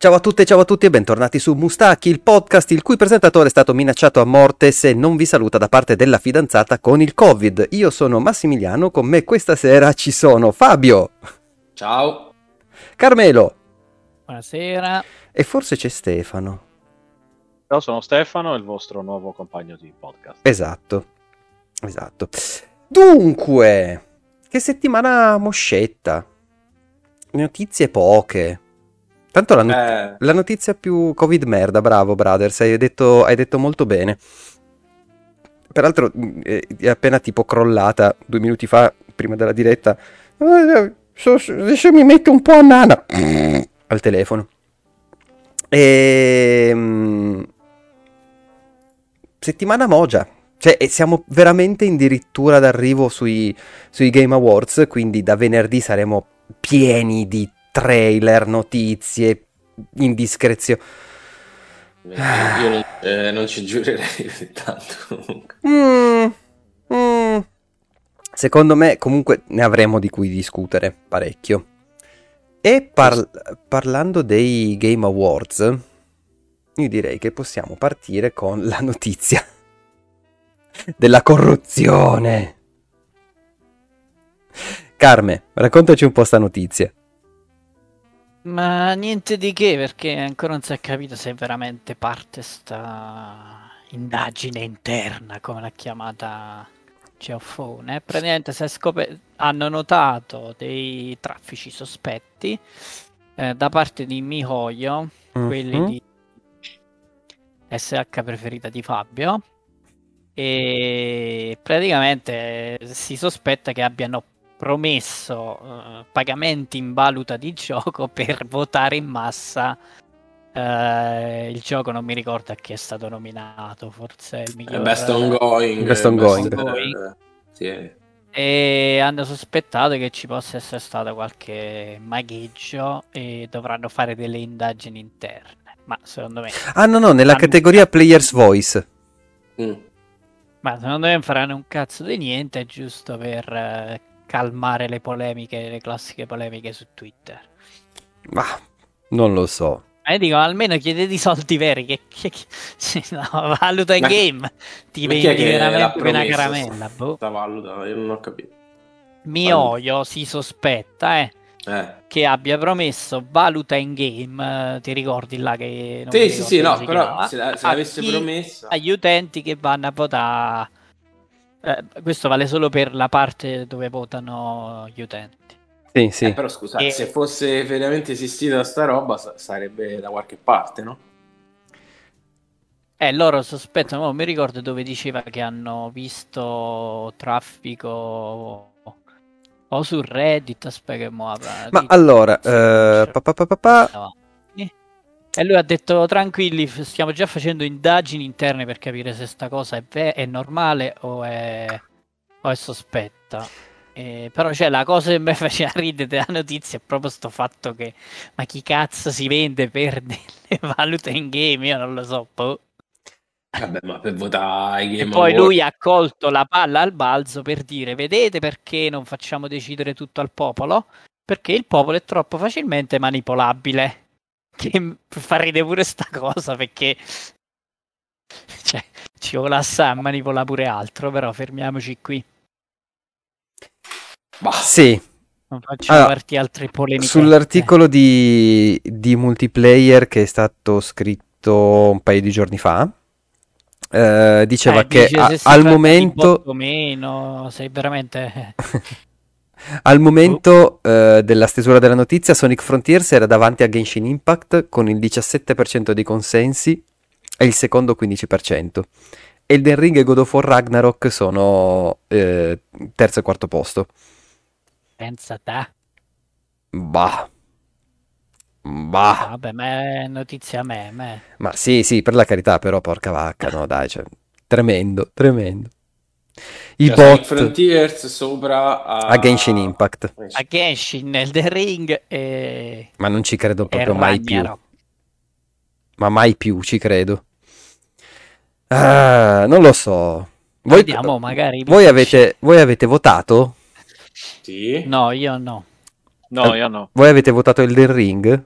Ciao a tutte, ciao a tutti e bentornati su Mustacchi, il podcast il cui presentatore è stato minacciato a morte se non vi saluta da parte della fidanzata con il Covid. Io sono Massimiliano, con me questa sera ci sono Fabio. Ciao. Carmelo. Buonasera. E forse c'è Stefano. Ciao, sono Stefano, il vostro nuovo compagno di podcast. Esatto, esatto. Dunque, che settimana moscetta. Notizie poche. Tanto la, not- eh. la, notizia più Covid merda, bravo Brothers, hai detto, hai detto molto bene. Peraltro mm, è appena tipo crollata due minuti fa, prima della diretta. Adesso mi metto un po' a nana al telefono. E... Ehm, settimana Mogia. Cioè, siamo veramente addirittura d'arrivo sui, sui Game Awards, quindi da venerdì saremo pieni di trailer, notizie, indiscrezioni. Io non, eh, non, ci giurerei tanto. Mm, mm. Secondo me, comunque, ne avremo di cui discutere parecchio. E par- parlando dei Game Awards, io direi che possiamo partire con la notizia della corruzione. Carme, raccontaci un po' sta notizia. Ma niente di che, perché ancora non si è capito se è veramente parte sta indagine interna, come l'ha chiamata Geoffone. Praticamente si è scop- hanno notato dei traffici sospetti eh, da parte di Mihoyo, mm-hmm. quelli di SH preferita di Fabio, e praticamente si sospetta che abbiano promesso uh, pagamenti in valuta di gioco per votare in massa uh, il gioco non mi ricordo a chi è stato nominato forse il miglior best ongoing best ongoing, best ongoing. Eh, sì. e hanno sospettato che ci possa essere stato qualche magheggio e dovranno fare delle indagini interne ma secondo me ah no no nella categoria players voice mm. ma secondo me non faranno un cazzo di niente giusto per uh, calmare le polemiche, le classiche polemiche su Twitter. Ma non lo so. Eh, dico, almeno chiedete i soldi veri, che, che, che sì, no, valuta in game, ti vendi veramente una caramella. Boh. valuta, io non ho capito. Mioio si sospetta, eh, eh, che abbia promesso valuta in game, eh, ti ricordi là che... Non sì, sì, sì, no, però se, se l'avesse promesso... Agli utenti che vanno a votare eh, questo vale solo per la parte dove votano gli utenti. Sì, sì. Eh, però scusate, e... se fosse veramente esistita sta roba sarebbe da qualche parte, no? Eh, loro sospettano, non mi ricordo dove diceva che hanno visto traffico o su Reddit, aspetta che muova. Ma allora, eh, pa, pa, pa, e lui ha detto tranquilli, stiamo già facendo indagini interne per capire se sta cosa è, ve- è normale o è, o è sospetta. Eh, però cioè, la cosa che mi faceva ridere della notizia è proprio sto fatto che ma chi cazzo si vende per delle valute in game? Io non lo so. Po'. Vabbè, ma per votare game e poi lui ha colto la palla al balzo per dire: Vedete perché non facciamo decidere tutto al popolo? Perché il popolo è troppo facilmente manipolabile che fa ridere pure sta cosa perché cioè, ci vuole assai a manipola pure altro, però fermiamoci qui. Bah, sì. Non facciamo allora, partire altre polemiche. Sull'articolo di, di, multiplayer che è stato scritto un paio di giorni fa, eh, diceva eh, che a, al momento... Meno, sei veramente... Al momento oh. eh, della stesura della notizia, Sonic Frontiers era davanti a Genshin Impact con il 17% dei consensi e il secondo 15%. Elden Ring e God of War Ragnarok sono eh, terzo e quarto posto. Pensa te. Bah. Bah. Vabbè, ma è notizia a me, me. Ma sì, sì, per la carità, però porca vacca, no, dai, cioè, tremendo, tremendo. I cioè, bot Frontiers sopra a... a Genshin Impact. A Genshin, Elden Ring e... Ma non ci credo proprio mai più. Ma mai più ci credo. Ah, non lo so. Voi, Vediamo, magari. Voi avete, voi avete votato? Sì. No, io no. No, io no. Voi avete votato Elden Ring?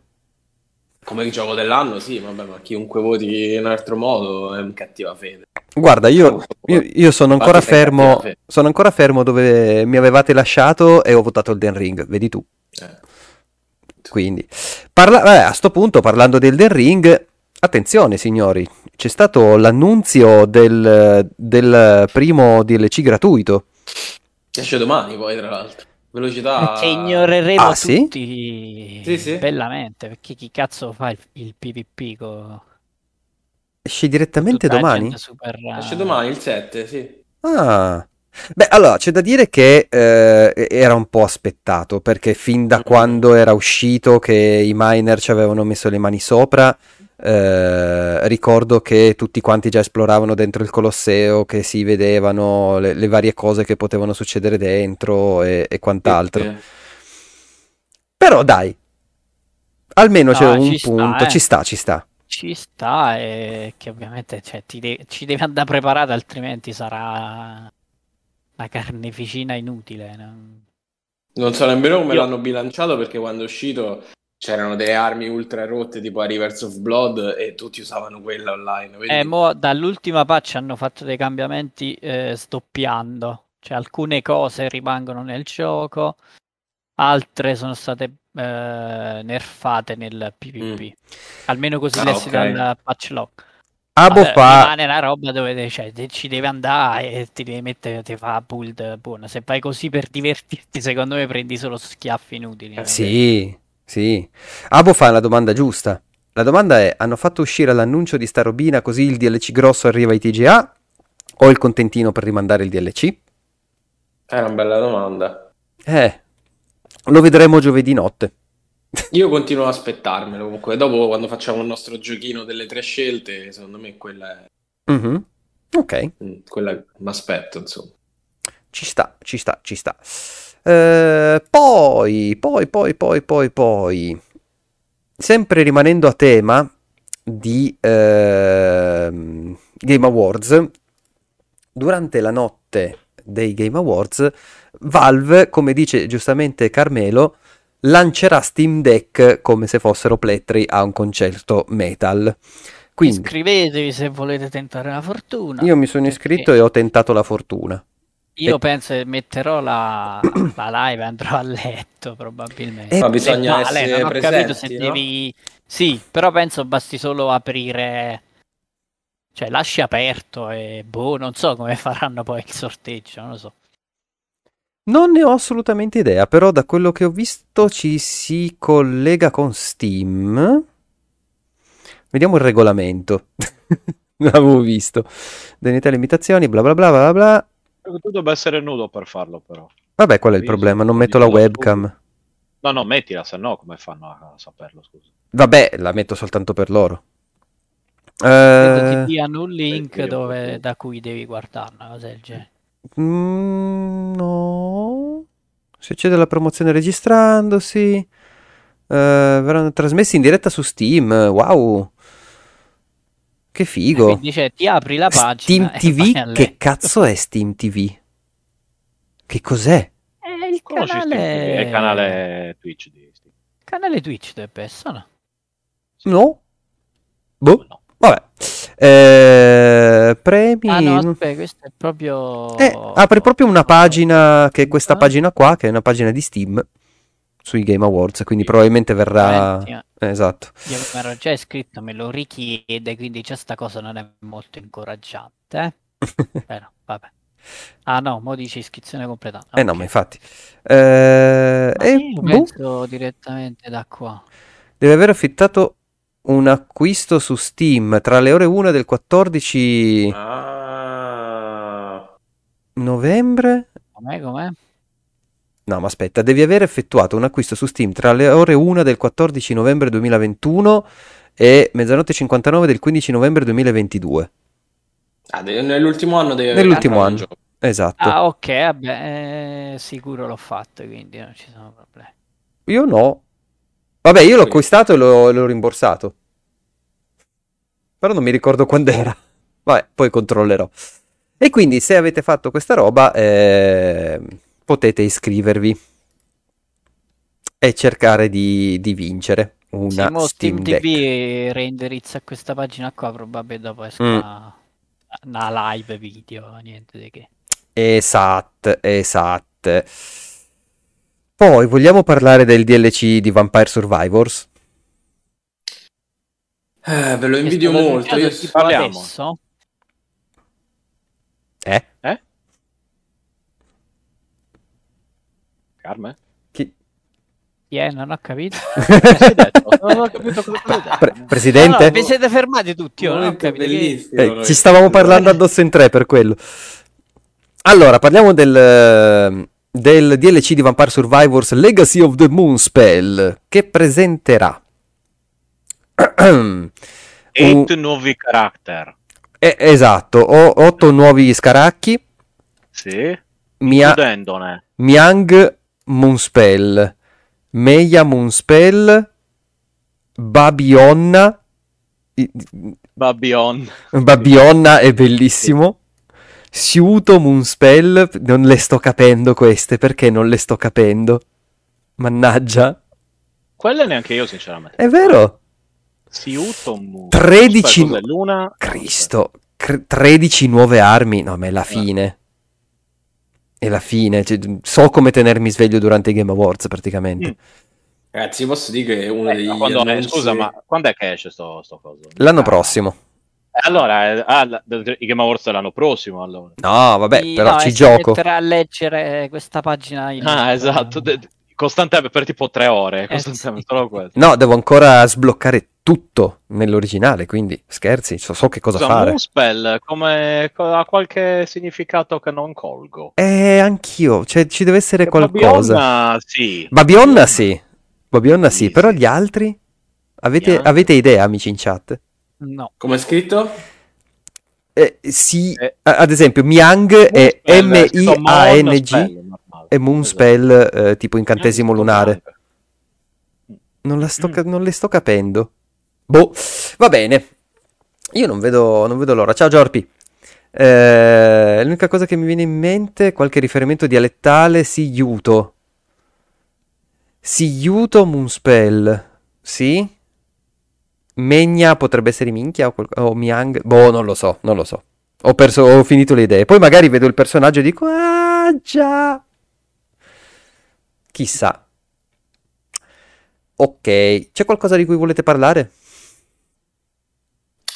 Come gioco dell'anno, sì, vabbè, ma chiunque voti in un altro modo è un cattiva fede. Guarda, io, io, io sono, ancora fermo, sono ancora fermo dove mi avevate lasciato e ho votato il Den Ring, vedi tu. Eh. Quindi, parla- vabbè, a sto punto, parlando del Den Ring, attenzione signori, c'è stato l'annunzio del, del primo DLC gratuito. Esce domani poi, tra l'altro. Velocità... Che ignoreremo ah, tutti sì? Sì, bellamente, perché chi cazzo fa il, il PvP con... Esce direttamente domani? Super... Esce domani il 7, sì. Ah, Beh, allora c'è da dire che eh, era un po' aspettato perché fin da quando era uscito che i miner ci avevano messo le mani sopra, eh, ricordo che tutti quanti già esploravano dentro il Colosseo, che si vedevano le, le varie cose che potevano succedere dentro e, e quant'altro. Sì. Però dai, almeno no, c'è un punto, sta, eh. ci sta, ci sta. Ci sta e che ovviamente cioè, de- ci devi andare preparato altrimenti sarà una carneficina inutile. No? Non so nemmeno come Io... l'hanno bilanciato perché quando è uscito c'erano delle armi ultra rotte tipo a Rivers of Blood e tutti usavano quella online. Quindi... Eh, mo, dall'ultima patch hanno fatto dei cambiamenti eh, stoppiando, cioè alcune cose rimangono nel gioco, altre sono state eh, nerfate nel PvP. Mm. Almeno così ah, lessi okay. dal patch log. Abo Vabbè, fa... rimane una roba dove cioè, ci deve andare e ti devi mettere, ti fa build buona. Se fai così per divertirti, secondo me prendi solo schiaffi inutili. Eh, sì, sì. Abo fa la domanda giusta. La domanda è: hanno fatto uscire l'annuncio di sta robina così il DLC grosso arriva ai TGA? O il contentino per rimandare il DLC? È una bella domanda. Eh, lo vedremo giovedì notte. Io continuo ad aspettarmelo comunque. Dopo, quando facciamo il nostro giochino delle tre scelte, secondo me quella è. Mm-hmm. Ok. Mm, quella mi aspetto, insomma. Ci sta, ci sta, ci sta. Eh, poi, poi, poi, poi, poi, poi. Sempre rimanendo a tema di eh, Game Awards, durante la notte dei Game Awards, Valve, come dice giustamente Carmelo, lancerà Steam Deck come se fossero plettri a un concerto metal. Quindi, Iscrivetevi se volete tentare la fortuna. Io mi sono iscritto perché... e ho tentato la fortuna. Io e... penso che metterò la, la, live e andrò a letto probabilmente. Ma bisogna male, essere non ho presenti, capito se no? devi... Sì, però penso basti solo aprire... Cioè lasci aperto e boh, non so come faranno poi il sorteggio, non lo so. Non ne ho assolutamente idea, però da quello che ho visto ci si collega con Steam. Vediamo il regolamento. non l'avevo visto. Denete limitazioni, bla bla bla bla bla. Tu dovrebbe essere nudo per farlo, però. Vabbè, qual è il problema? Non metto la webcam. No, no, mettila, se no come fanno a saperlo, scusa. Vabbè, la metto soltanto per loro. Eh... Ti diano un link dove, da cui devi guardare una cosa del genere. Mm, no. Si accede alla promozione registrandosi. Uh, verranno trasmessi in diretta su Steam. Wow. Che figo. Quindi dice, ti apri la pagina. Steam TV? Che cazzo è Steam TV? Che cos'è? È il canale... È il canale Twitch di Steam. Canale Twitch deve essere, no? No? Boh. No. Vabbè. Eh, premi. Ah no, aspetta, questo è proprio. Eh, apri proprio una pagina che è questa pagina qua, che è una pagina di Steam sui Game Awards, quindi probabilmente verrà. Eh, esatto. Io mi ero già iscritto, me lo richiede, quindi già sta cosa non è molto incoraggiante. Eh? Però, vabbè. Ah no, mo dice iscrizione completata. Okay. Eh no, ma infatti. Eh, ma e boh. direttamente da qua. Deve aver affittato un acquisto su Steam tra le ore 1 del 14 ah. novembre. Com'è, com'è? No, ma aspetta, devi aver effettuato un acquisto su Steam tra le ore 1 del 14 novembre 2021 e mezzanotte 59 del 15 novembre 2022. Ah, nell'ultimo anno devi Nell'ultimo anno. Gioco. Esatto. Ah, ok, vabbè, eh, sicuro l'ho fatto, quindi non ci sono problemi. Io no, Vabbè, io l'ho acquistato e l'ho, l'ho rimborsato. Però non mi ricordo quando era. Vabbè, poi controllerò. E quindi se avete fatto questa roba eh, potete iscrivervi e cercare di, di, vincere. una sì, Steam, Steam TV renderizza questa pagina qua, probabilmente dopo esca mm. una live video, niente di che. Esatto, esatto. Poi vogliamo parlare del DLC di Vampire Survivors? Eh, ve lo invidio molto. Io parliamo. Adesso? Eh? Eh? Carme? Chi? È? Non ho capito. non ho capito cosa Pre- Presidente? No, no, vi siete fermati tutti, io non ho capito. Eh, ci stavamo parlando addosso in tre per quello. Allora, parliamo del, del DLC di Vampire Survivors Legacy of the Moonspell che presenterà 8 un... nuovi character. Eh, esatto, ho 8 nuovi scaracchi. Sì. Mia... Miang Moonspell, Meia Moonspell, Babionna. Babion. Babionna è bellissimo. Siuto Moonspell, non le sto capendo queste, perché non le sto capendo? Mannaggia. Quelle neanche io, sinceramente. È vero? Siuto Moonspell. 13 nu- Luna. Cristo, cr- 13 nuove armi. No, ma è la fine. È la fine. Cioè, so come tenermi sveglio durante i Game Awards, praticamente. Mm. Ragazzi, posso dire che è uno eh, degli. Quando, annunci... Scusa, ma quando è che esce sto, sto coso? L'anno ah. prossimo. Allora, eh, ah, i Game Awards l'anno prossimo allora. No, vabbè, sì, però no, ci gioco. a leggere questa pagina. In ah, esatto. De- costantemente per tipo tre ore. Eh, sì. No, devo ancora sbloccare tutto nell'originale, quindi scherzi, so, so che cosa Scusa, fare. Moonspell come, ha qualche significato che non colgo. Eh, anch'io, cioè ci deve essere e qualcosa. Babionna sì. Babionna sì. Babionna sì, sì, però gli altri? Avete, avete idee, amici in chat? No. Come è scritto? Eh, sì, eh, ad esempio, Miang è M-I-A-N-G e Moonspell esatto. eh, tipo incantesimo lunare. Non, sto, mm. non, le sto capendo. Boh, va bene. Io non vedo, non vedo l'ora. Ciao Giorpi. Eh, l'unica cosa che mi viene in mente qualche riferimento dialettale. Sì, Yuto. Sì, Yuto Moonspell. Sì? Megna potrebbe essere minchia o, quel... o Miang. Boh, non lo so, non lo so. Ho, perso, ho finito le idee. Poi magari vedo il personaggio e dico, ah già. Chissà. Ok, c'è qualcosa di cui volete parlare?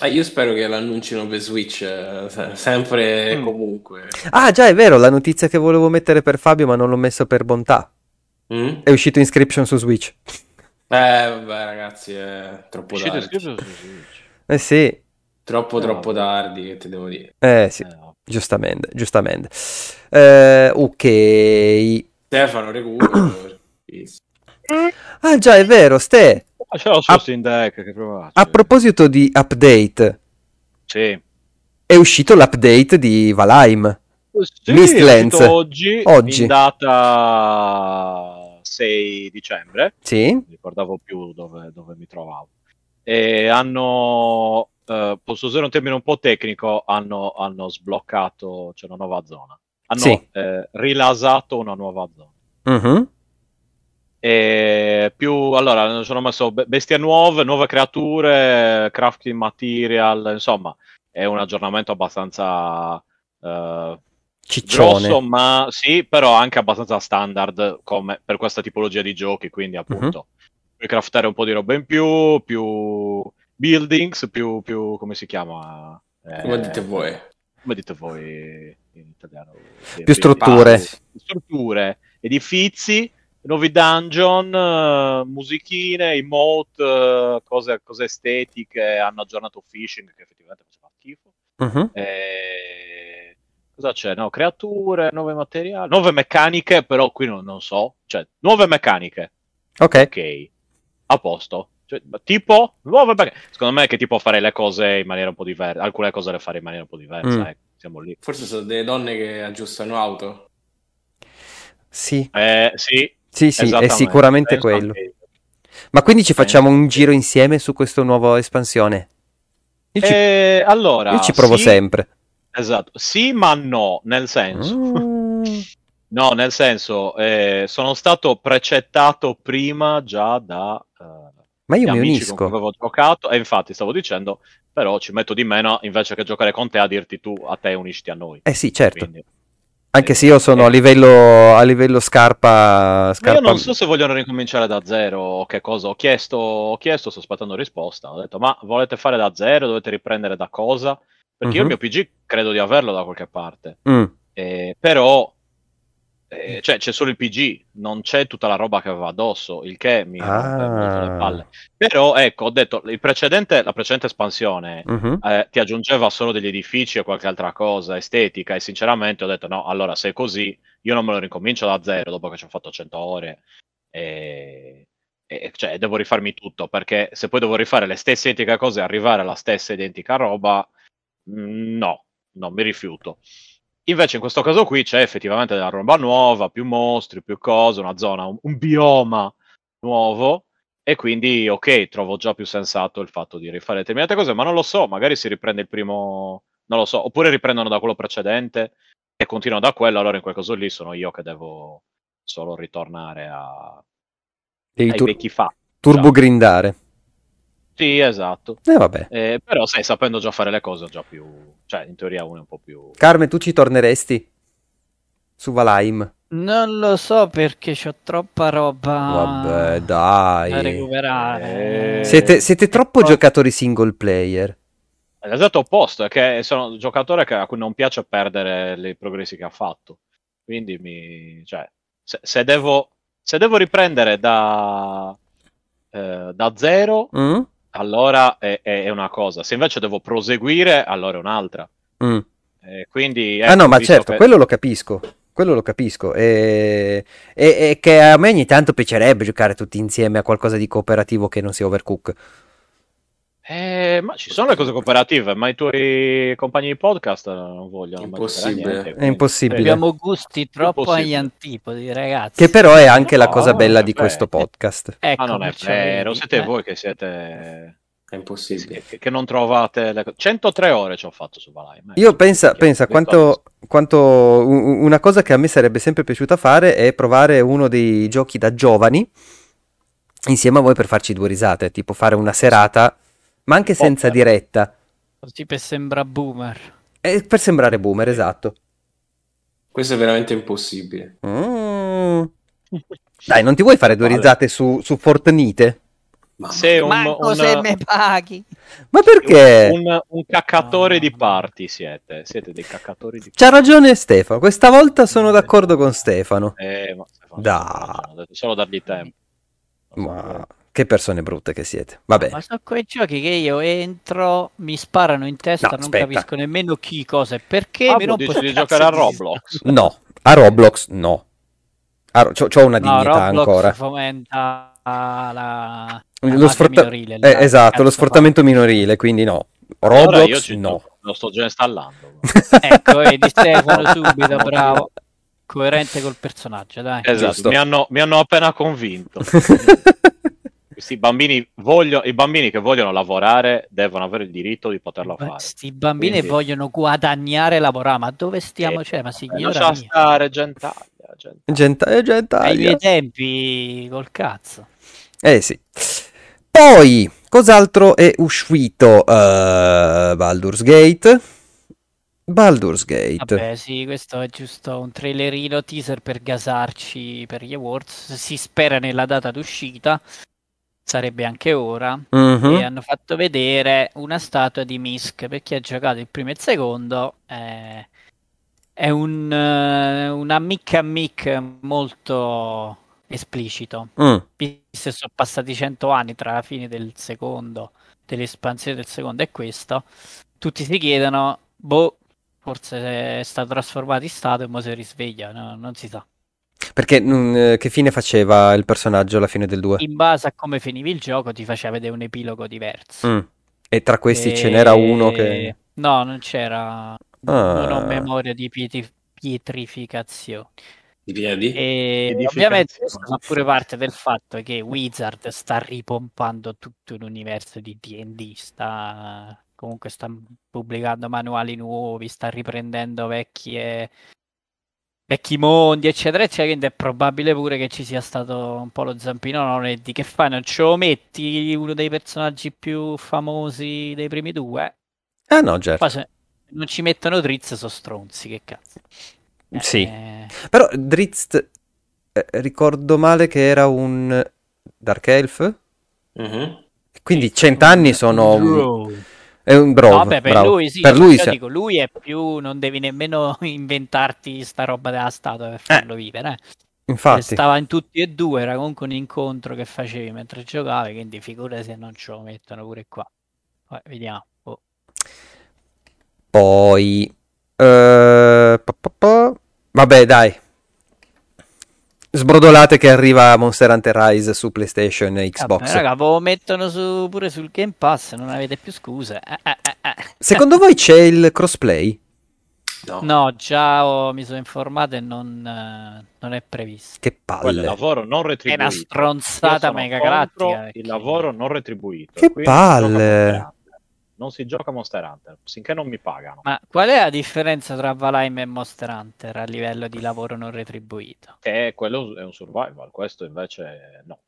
Ah, io spero che l'annuncino per Switch, eh, sempre e mm. comunque. Ah, già, è vero, la notizia che volevo mettere per Fabio, ma non l'ho messo per bontà. Mm? È uscito Inscription su Switch. Eh, vabbè, ragazzi, è troppo Uscito tardi. Su Switch. Eh sì. Troppo, troppo tardi, che ti devo dire. Eh sì, eh, giustamente, giustamente. Eh, ok. Stefano, recupero. ah già, è vero, Ste. Ah, c'è lo a... Steam Deck che provate. A proposito di update. Sì. È uscito l'update di Valheim. Sì, Mistlands. Oggi, oggi. In data 6 dicembre. Sì. Non ricordavo più dove, dove mi trovavo. E hanno... Uh, posso usare un termine un po' tecnico, hanno, hanno sbloccato, c'è una nuova zona. Hanno sì. eh, rilasato una nuova zona. Uh-huh. E più allora hanno messo bestie nuove, nuove creature, crafting material, insomma, è un aggiornamento abbastanza uh, Ciccione. grosso, ma sì, però anche abbastanza standard come per questa tipologia di giochi, quindi appunto uh-huh. puoi craftare un po' di roba in più, più buildings, più, più come si chiama? Eh, come dite voi? Come dite voi in italiano? Più strutture. Strutture, edifici nuovi dungeon, uh, musichine, emote, uh, cose, cose, estetiche, hanno aggiornato phishing che effettivamente faceva schifo. Uh-huh. E... Cosa c'è? No, creature, nuove materiali, nuove meccaniche, però qui non, non so. Cioè, nuove meccaniche. Ok. Ok, a posto. Cioè, tipo, nuove meccaniche. Secondo me è che tipo fare le cose in maniera un po' diversa. Alcune cose le fare in maniera un po' diversa. Mm. Ecco, siamo lì. Forse sono delle donne che aggiustano auto. Sì. Eh, sì, sì, sì, è sicuramente quello. Ma quindi ci facciamo un giro insieme su questa nuova espansione? Io ci, eh, allora, io ci provo sì, sempre. Esatto, sì ma no, nel senso... Mm. no, nel senso, eh, sono stato precettato prima già da, uh, Ma io mi unisco. avevo giocato e infatti stavo dicendo, però ci metto di meno invece che giocare con te a dirti tu a te unisci a noi. Eh sì, certo. Quindi, Anche se io sono eh, a, livello, a livello scarpa, scarpa... io non so se vogliono ricominciare da zero o che cosa. Ho chiesto, ho chiesto, sto aspettando risposta. Ho detto, ma volete fare da zero? Dovete riprendere da cosa? Perché uh-huh. io il mhm. mio PG credo di averlo da qualche parte. Mm. Eh, però eh, cioè c'è solo il PG, non c'è tutta la roba che aveva addosso, il che mi ah. rompe molto le palle. Però ecco, ho detto, la precedente espansione uh-huh. eh, ti aggiungeva solo degli edifici e qualche altra cosa estetica e sinceramente ho detto no, allora se è così io non me lo ricomincio da zero dopo che ci ho fatto 100 ore e, e cioè, devo rifarmi tutto perché se poi devo rifare le stesse identiche cose e arrivare alla stessa identica roba, mm, no, no, mi rifiuto. Invece in questo caso qui c'è effettivamente della roba nuova, più mostri, più cose, una zona, un, un bioma nuovo e quindi ok, trovo già più sensato il fatto di rifare determinate cose, ma non lo so, magari si riprende il primo, non lo so, oppure riprendono da quello precedente e continuano da quello, allora in quel caso lì sono io che devo solo ritornare a... ai tur- vecchi fatti. Turbo diciamo. grindare. Sì, esatto. Eh, vabbè. Eh, però sai, sapendo già fare le cose, già più... Cioè, in teoria uno è un po' più... Carmen, tu ci torneresti? Su Valheim? Non lo so perché ho troppa roba Vabbè, dai. da recuperare. Eh... Siete, siete, troppo poi... giocatori single player. È l'esatto opposto, è che sono un giocatore a cui non piace perdere i progressi che ha fatto. Quindi mi... Cioè, se, se, devo, se devo riprendere da, eh, da zero... Mm? Allora è, è, una cosa. Se invece devo proseguire, allora è un'altra. Mm. Eh, quindi, ecco, ah no, ma certo, che... quello lo capisco. Quello lo capisco. E... E... e, che a me ogni tanto piacerebbe giocare tutti insieme a qualcosa di cooperativo che non sia Overcook. Eh, ma ci sono le cose cooperative, ma i tuoi compagni di podcast non vogliono. Impossibile. Niente, è impossibile. Abbiamo gusti troppo agli antipodi, ragazzi. Che però è anche no, la cosa bella di questo podcast. Ecco, ma non è vero, siete eh. voi che siete... È impossibile. Che, che non trovate... Le... 103 ore ci ho fatto su Valheim. Eh. Io pensa, pensa quanto, quanto... Una cosa che a me sarebbe sempre piaciuta fare è provare uno dei giochi da giovani insieme a voi per farci due risate, tipo fare una serata ma anche senza diretta. Così per sembrare boomer. Eh, per sembrare boomer, esatto. Questo è veramente impossibile. Mm. Dai, non ti vuoi fare due risate su, su Fortnite? Ma sei un, Manco un, se me paghi. Ma perché? Un, un caccatore di parti siete. Siete dei caccatori di C'ha ragione Stefano. Questa volta sono d'accordo con Stefano. Eh, ma Stefano, da. Solo dargli tempo. Ma che persone brutte che siete. Vabbè. Ma sono quei giochi che io entro, mi sparano in testa, no, non aspetta. capisco nemmeno chi, cosa e perché. Ah, mi rompo dici di giocare a Roblox? No, a Roblox no. A, c'ho, c'ho una dignità no, Roblox ancora. fomenta la, la lo sfrutta- minorile, eh, esatto, lo sfruttamento fa. minorile, quindi no. Roblox allora no. Lo sto già installando. ecco, vedi Stefano subito, bravo. Coerente col personaggio, dai. Esatto, mi hanno, mi hanno appena convinto. Questi bambini vogliono, i bambini che vogliono lavorare devono avere il diritto di poterlo Beh, fare. Questi bambini Quindi... vogliono guadagnare e lavorare, ma dove stiamo? Eh, cioè, ma signora lascia stare Gentaglia. Gentaglia, Gentaglia. Ai miei tempi, col cazzo. Eh sì. Poi, cos'altro è uscito? Uh, Baldur's Gate. Baldur's Gate. Vabbè, sì, questo è giusto un trailerino teaser per gasarci per gli awards. Si spera nella data d'uscita sarebbe anche ora, uh-huh. e hanno fatto vedere una statua di Misk per chi ha giocato il primo e il secondo. Eh, è un, uh, un amic amic molto esplicito. Mm. Visto sono passati 100 anni tra la fine del secondo, dell'espansione del secondo e questo, tutti si chiedono, boh, forse è stato trasformato in statua e mo si risveglia, no? non si sa. Perché mh, mm, che fine faceva il personaggio alla fine del 2? In base a come finivi il gioco ti faceva vedere un epilogo diverso. Mm. E tra questi e... ce n'era uno che... No, non c'era... Ah. Non ho memoria di pietri... pietrificazione. Di piedi? E ovviamente fa pure parte del fatto che Wizard sta ripompando tutto un universo di D&D, sta comunque sta pubblicando manuali nuovi, sta riprendendo vecchie vecchi mondi, eccetera, eccetera. Quindi è probabile pure che ci sia stato un po' lo zampino non e di che fai? Non ce lo metti uno dei personaggi più famosi dei primi due? Ah no, certo. Poi se non ci mettono Drizzt, sono stronzi, che cazzo. Sì, eh... però Drizzt, eh, ricordo male che era un Dark Elf? Mm-hmm. Quindi cent'anni sono... Bro. È un bro. No, vabbè, per bravo. lui sì. Per lui, sì. Dico, lui è più... Non devi nemmeno inventarti sta roba della statua per farlo eh. vivere. Eh. Infatti. Stava in tutti e due, era comunque un incontro che facevi mentre giocavi, quindi figura se non ce lo mettono pure qua. Poi, vediamo. Oh. Poi... Uh, vabbè, dai, sbrodolate che arriva Monster Hunter Rise su PlayStation e Xbox. Vabbè, raga, lo mettono su, pure sul Game Pass, non avete più scuse. Eh, eh, eh. eh. Secondo voi c'è il crossplay? No, no già ho, mi sono informato e non, uh, non è previsto. Che palle. Il lavoro non retribuito. È una stronzata mega gratis. Il lavoro non retribuito. Che palle non si gioca Monster Hunter, finché non mi pagano. Ma qual è la differenza tra Valheim e Monster Hunter a livello di lavoro non retribuito? Che quello è un survival, questo invece no.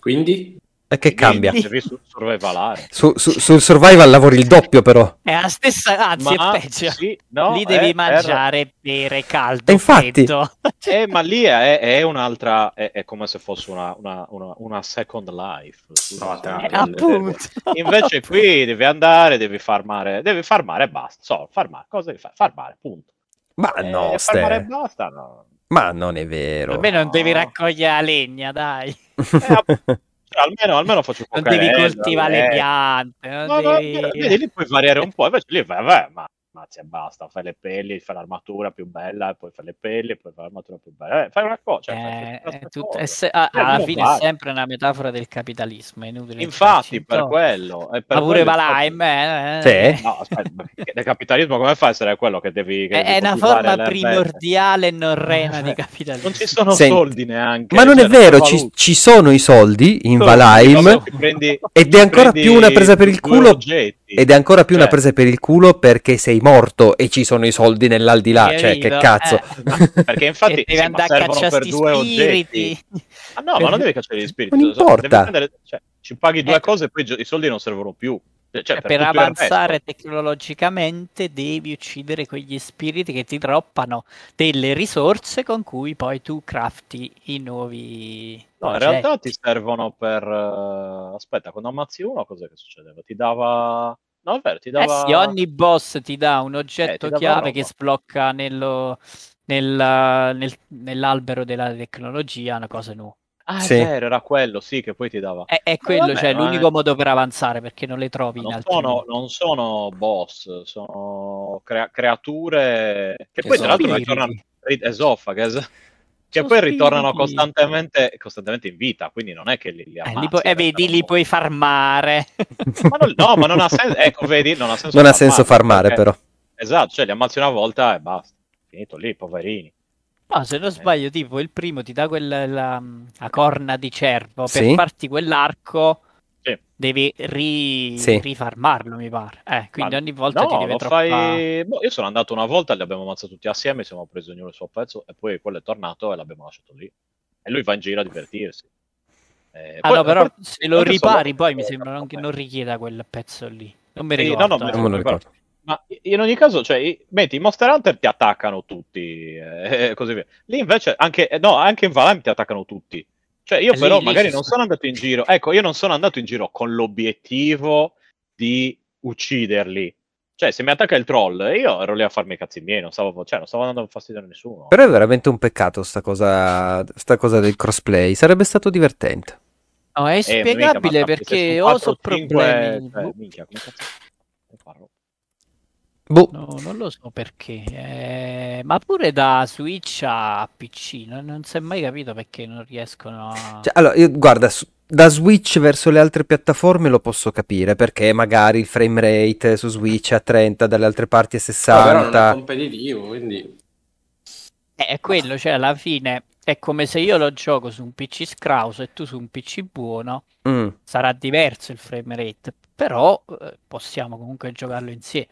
Quindi? E che cambia? Devi survivalare. Su, su, sul survival lavori il doppio, però. È la stessa, anzi, ma, è peggio. Sì, no, lì devi è, mangiare, è... bere caldo. E infatti, eh, ma lì è, è un'altra. È, come se fosse una, una, una, una second life. No, eh, appunto. Invece, qui devi andare, devi farmare, devi farmare e basta. So, farmare, cosa devi fare? Farmare, punto. Ma eh, no, farmare e basta, no. Ma non è vero. Almeno non devi raccogliere la legna, dai. Eh, almeno, almeno faccio un po' Non devi coltivare le piante. Non no, devi... no, vedi, lì puoi variare un po', invece lì, vabbè, ma e basta, fai le pelli, fai l'armatura più bella, poi fai le pelli, poi fai l'armatura più bella. Eh, fai una cosa. Cioè, eh, tut- cosa. Se- ah, alla fine fare. è sempre una metafora del capitalismo, è inutile. Infatti, per quello. È per Ma pure Valheim, eh, eh. Sì. No, aspetta, il capitalismo come fa a essere quello che devi... Che è, devi una forma primordiale e norrena di capitalismo. Non ci sono Senti, soldi neanche. Ma non è cioè, vero, ci, ci, sono i soldi in Valheim ed è ancora più una presa per il culo. Ed è ancora più cioè. una presa per il culo perché sei morto e ci sono i soldi nell'aldilà, cioè che cazzo. Eh, perché infatti devi andare a cacciare per due spiriti. oggetti. Ah, no, per... ma non devi cacciare gli spiriti. Non importa. Prendere, cioè, ci paghi due ecco. cose e poi i soldi non servono più. Cioè, cioè per, per avanzare tecnologicamente devi uccidere quegli spiriti che ti droppano delle risorse con cui poi tu crafti i nuovi. No, oggetti. in realtà ti servono per. Uh, aspetta, quando ammazzi uno, cosa che succedeva? Ti dava No, è vero, ti dava... Eh sì, ogni boss ti dà un oggetto eh, chiave che sblocca nello, nel, nel, nell'albero della tecnologia una cosa nuova. Ah, sì. è vero, era quello, sì, che poi ti dava. È, è quello, vabbè, cioè, l'unico è... modo per avanzare, perché non le trovi non in altri sono, non sono boss, sono crea- creature che, che poi tra l'altro ritornano esophagus che poi ritornano costantemente, costantemente, in vita, quindi non è che li, li ammazzi. Eh, li pu- eh, vedi, li puoi farmare. ma non, no, ma non ha senso, ecco, vedi, non ha senso Non ha senso farmare, però. Esatto, cioè li ammazzi una volta e basta. Finito lì, poverini. No, se non sbaglio, tipo, il primo ti dà quella la, la corna di cervo per sì? farti quell'arco sì. devi ri... sì. rifarmarlo, mi pare. Eh, quindi Ma ogni volta no, ti deve troppa... fai... boh, io sono andato una volta, li abbiamo ammazzato tutti assieme, siamo presi ognuno il suo pezzo e poi quello è tornato e l'abbiamo lasciato lì. E lui va in giro a divertirsi. Eh, ah, poi, no, però poi, se lo ripari poi mi sembra non, che non richieda quel pezzo lì. Non mi ricordo. no, no, non me lo ricordo. Ma in ogni caso, cioè, metti, i Monster Hunter ti attaccano tutti, e eh, così via. Lì invece, anche, no, anche in Valheim ti attaccano tutti. Cioè, io però lì, magari lì non sono andato in giro. Ecco, io non sono andato in giro con l'obiettivo di ucciderli. Cioè, se mi attacca il troll, io ero lì a farmi i cazzi miei, non stavo, cioè, non stavo andando a fastidio a nessuno. Però è veramente un peccato sta cosa, sta cosa del crossplay. Sarebbe stato divertente. No, è inspiegabile eh, perché ho so problemi. Cioè, minchia, come cazzo? Boh. No, non lo so perché, eh, ma pure da Switch a PC, non, non si è mai capito perché non riescono a... Cioè, allora, io, guarda, da Switch verso le altre piattaforme lo posso capire, perché magari il frame rate su Switch è a 30, dalle altre parti a 60. No, però non è competitivo, quindi... Eh, è quello, cioè alla fine è come se io lo gioco su un PC scrauso e tu su un PC buono, mm. sarà diverso il frame rate, però eh, possiamo comunque giocarlo insieme.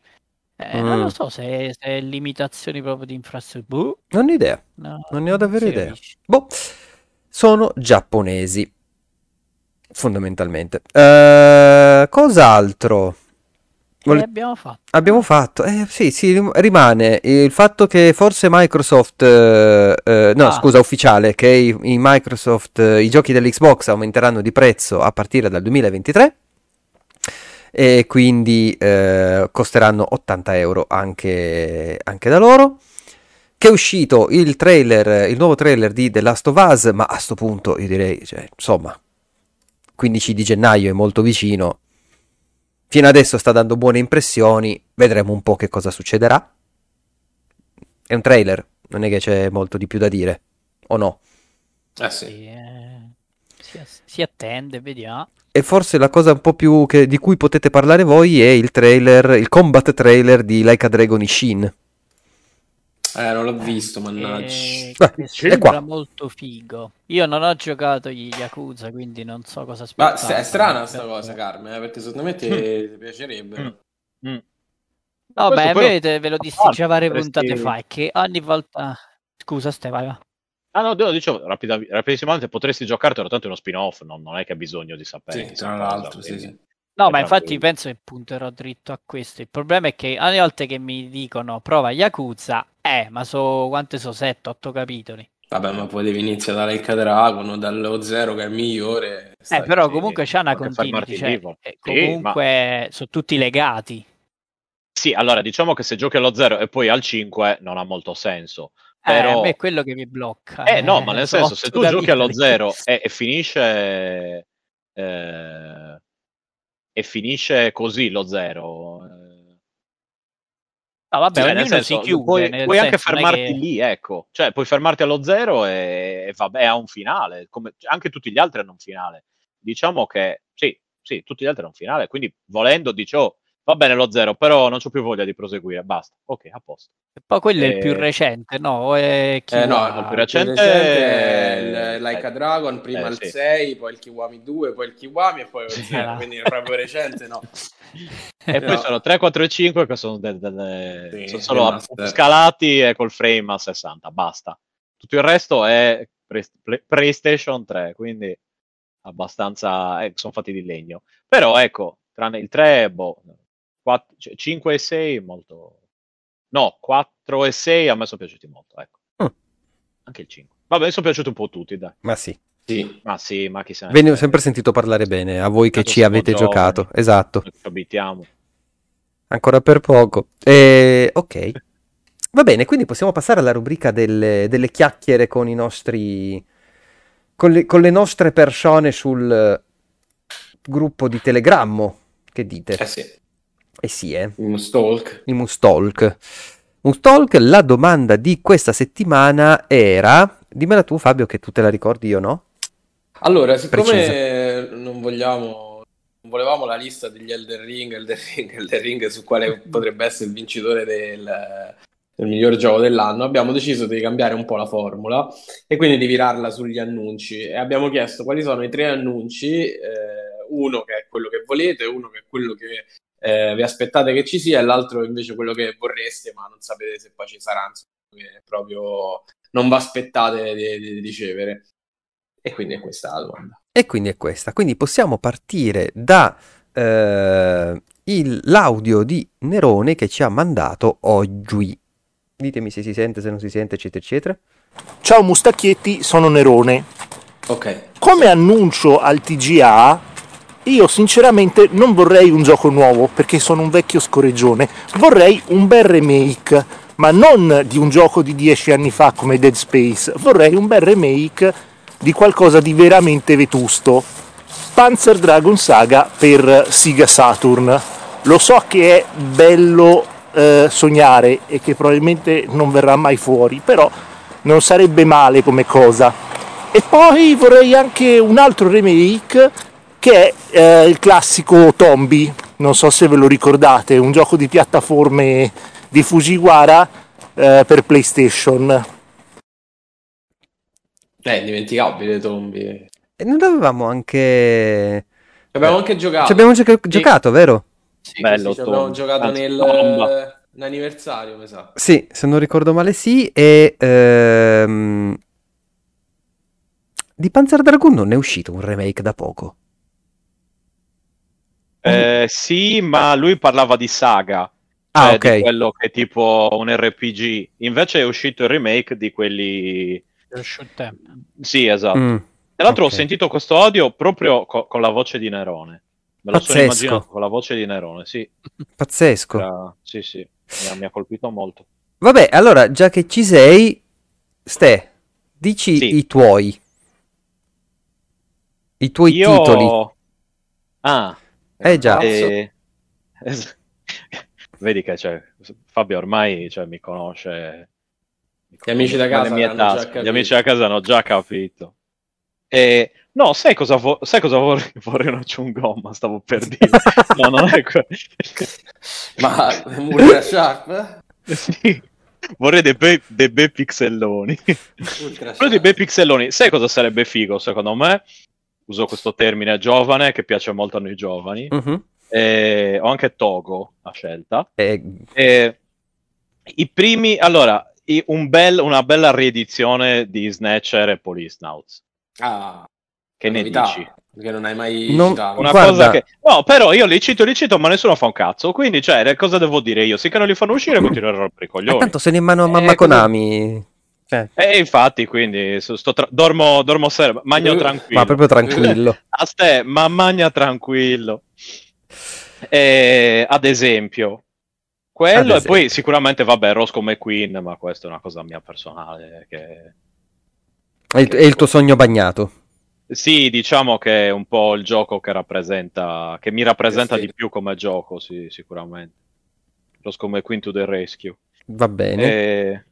Eh, mm. Non lo so se, se limitazioni proprio di infrastruttura. Boh. Non ho idea. No, non ne ho davvero idea. Boh, sono giapponesi. Fondamentalmente. Uh, cos'altro? Vol- abbiamo fatto. Abbiamo fatto, eh, sì, sì, rimane il fatto che forse Microsoft, eh, eh, no ah. scusa, ufficiale, che i, i Microsoft, eh, i giochi dell'Xbox aumenteranno di prezzo a partire dal 2023 e quindi eh, costeranno 80 euro anche, anche da loro che è uscito il trailer, il nuovo trailer di The Last of Us, ma a questo punto io direi, cioè, insomma, 15 di gennaio è molto vicino, Fino adesso sta dando buone impressioni, vedremo un po' che cosa succederà. È un trailer, non è che c'è molto di più da dire, o no? Eh sì. sì eh, si, si, attende, vediamo. E forse la cosa un po' più che, di cui potete parlare voi è il trailer, il combat trailer di Like a Dragon Ishin. Eh, non l'ho visto, mannaggia. E... Eh, sembra molto figo. Io non ho giocato gli Yakuza, quindi non so cosa aspettare. Ma è strana questa cosa, Carmen, eh, perché secondo me ti, mm. ti piacerebbe. Mm. Mm. No, beh, vedete, ve lo dissi già varie puntate fa, è che ogni volta... Scusa, Ste, vai, va. Ah no, no dicevo rapid- rapidissimamente potresti giocartelo, tanto è uno spin-off, non, non è che hai bisogno di sapere. Sì, tra l'altro, sì, sì. No, ma infatti penso che punterò dritto a questo. Il problema è che ogni volta che mi dicono prova Yakuza, eh, ma so quante so 7-8 capitoli. Vabbè, ma poi devi iniziare da Like Dragon, dallo zero che è migliore. Eh, però comunque c'è una continuity, cioè, eh, comunque ma... sono tutti legati. Sì, allora diciamo che se giochi allo 0 e poi al 5 non ha molto senso. Eh, però... Eh, a me è quello che mi blocca. Eh, no, ma nel senso, se tu giochi allo 0 e, e, finisce... Eh, e finisce così lo 0 No, vabbè, cioè, nel senso, si chiude. Puoi, puoi anche fermarti che... lì, ecco. Cioè, puoi fermarti allo zero e, e vabbè, ha un finale. Come, anche tutti gli altri hanno un finale. Diciamo che sì, sì, tutti gli altri hanno un finale. Quindi, volendo, dicevo, va bene lo zero, però non ho più voglia di proseguire, basta. Ok, a posto. E poi quello e... è il più recente, no? È eh, no, il più recente, più recente è il eh, Like a Dragon, prima eh, il sì. 6, poi il Kiwami 2, poi il Kiwami e poi il 0, quindi è proprio recente, no. e poi sono 3, 4 e 5 che sono, de- de- de- sì, sono solo scalati e col frame a 60, basta. Tutto il resto è pre- PlayStation 3, quindi abbastanza... Eh, sono fatti di legno. Però ecco, tranne il 3, boh, 4, 5 e 6 molto... No, 4 e 6 a me sono piaciuti molto, ecco. Mm. Anche il 5. Vabbè, sono piaciuti un po' tutti, dai. Ma sì. Sì, ma sì, ma chi se ne Ve ne ho sempre sentito parlare bene, a voi che ci avete giovani, giocato. Esatto. Ci abitiamo. Ancora per poco. E... Ok. Va bene, quindi possiamo passare alla rubrica delle, delle chiacchiere con i nostri... Con le, con le nostre persone sul gruppo di Telegrammo. Che dite? Eh sì. Eh sì, eh. Il Mustalk. Il Mustalk. Mustalk, la domanda di questa settimana era... Dimmela tu Fabio che tu te la ricordi, io no? Allora, siccome Precisa. non vogliamo... Non volevamo la lista degli Elder Ring, Elder Ring, Elder Ring su quale potrebbe essere il vincitore del, del miglior gioco dell'anno, abbiamo deciso di cambiare un po' la formula e quindi di virarla sugli annunci. E abbiamo chiesto quali sono i tre annunci, eh, uno che è quello che volete, uno che è quello che eh, vi aspettate che ci sia e l'altro invece quello che vorreste ma non sapete se poi ci sarà, insomma, proprio non vi aspettate di, di, ricevere. E quindi è questa la domanda. E quindi è questa. Quindi possiamo partire da eh, il, l'audio di Nerone che ci ha mandato oggi. Ditemi se si sente, se non si sente, eccetera, eccetera. Ciao Mustacchietti, sono Nerone. Ok. Come annuncio al TGA io sinceramente non vorrei un gioco nuovo perché sono un vecchio scorreggione, vorrei un bel remake, ma non di un gioco di dieci anni fa come Dead Space, vorrei un bel remake di qualcosa di veramente vetusto. Panzer Dragon Saga per Sega Saturn. Lo so che è bello eh, sognare e che probabilmente non verrà mai fuori, però non sarebbe male come cosa. E poi vorrei anche un altro remake che è eh, il classico Tombi, non so se ve lo ricordate, un gioco di piattaforme di Fujiwara eh, per PlayStation. Eh, indimenticabile Tombi. E non avevamo anche... Ci abbiamo anche giocato. Ci abbiamo gioca- sì. giocato, vero? Sì, Bello, sì, ci abbiamo giocato nel, un anniversario, mi sa. Sì, se non ricordo male sì, e... Ehm... Di Panzer Dragoon non è uscito un remake da poco. Eh, sì, ma lui parlava di saga. Ah, cioè ok. Di quello che è tipo un RPG. Invece è uscito il remake di quelli... Sì, esatto. Mm, Tra l'altro okay. ho sentito questo audio proprio co- con la voce di Nerone. Me lo Pazzesco. sono immaginato con la voce di Nerone, sì. Pazzesco. Uh, sì, sì, mi ha, mi ha, colpito molto. Vabbè, allora, già che ci sei, Ste, dici sì. i tuoi. I tuoi Io... titoli. Ah. Eh già. E... Vedi che cioè, Fabio ormai cioè, mi conosce. Gli amici da casa Gli amici da casa hanno già capito. E... No, sai cosa, vo- sai cosa vorrei? Vorrei una ciungomma, stavo per dire. no, non è quello. Ma Ultra Sharp? sì. Vorrei dei bei, dei bei pixelloni. Però dei bei pixelloni. Sai cosa sarebbe figo, secondo me? Uso questo termine giovane, che piace molto a noi giovani. Uh-huh. E... Ho anche Togo a scelta. E... E... I primi... Allora, un bel, una bella riedizione di Snatcher e Police Nauts. Ah, che ne novità, dici? Perché non hai mai non, Una guarda... cosa che... No, però io li cito, li cito, ma nessuno fa un cazzo. Quindi, cioè, cosa devo dire io? Sì che non li fanno uscire, continuerò a rompere i coglioni. Ma tanto sono in mano a mamma eh, Konami. Cioè. E infatti, quindi sto tra... dormo, dormo sereno, magno tranquillo. Ma proprio tranquillo. A ste, ma magna tranquillo. E, ad esempio, quello ad esempio. e poi sicuramente, vabbè, Roscoe McQueen, ma questa è una cosa mia personale. Che... È il, è il tuo sogno bagnato. Sì, diciamo che è un po' il gioco che rappresenta, che mi rappresenta di più come gioco, sì, sicuramente. Lo come Queen to the Rescue. Va bene. E...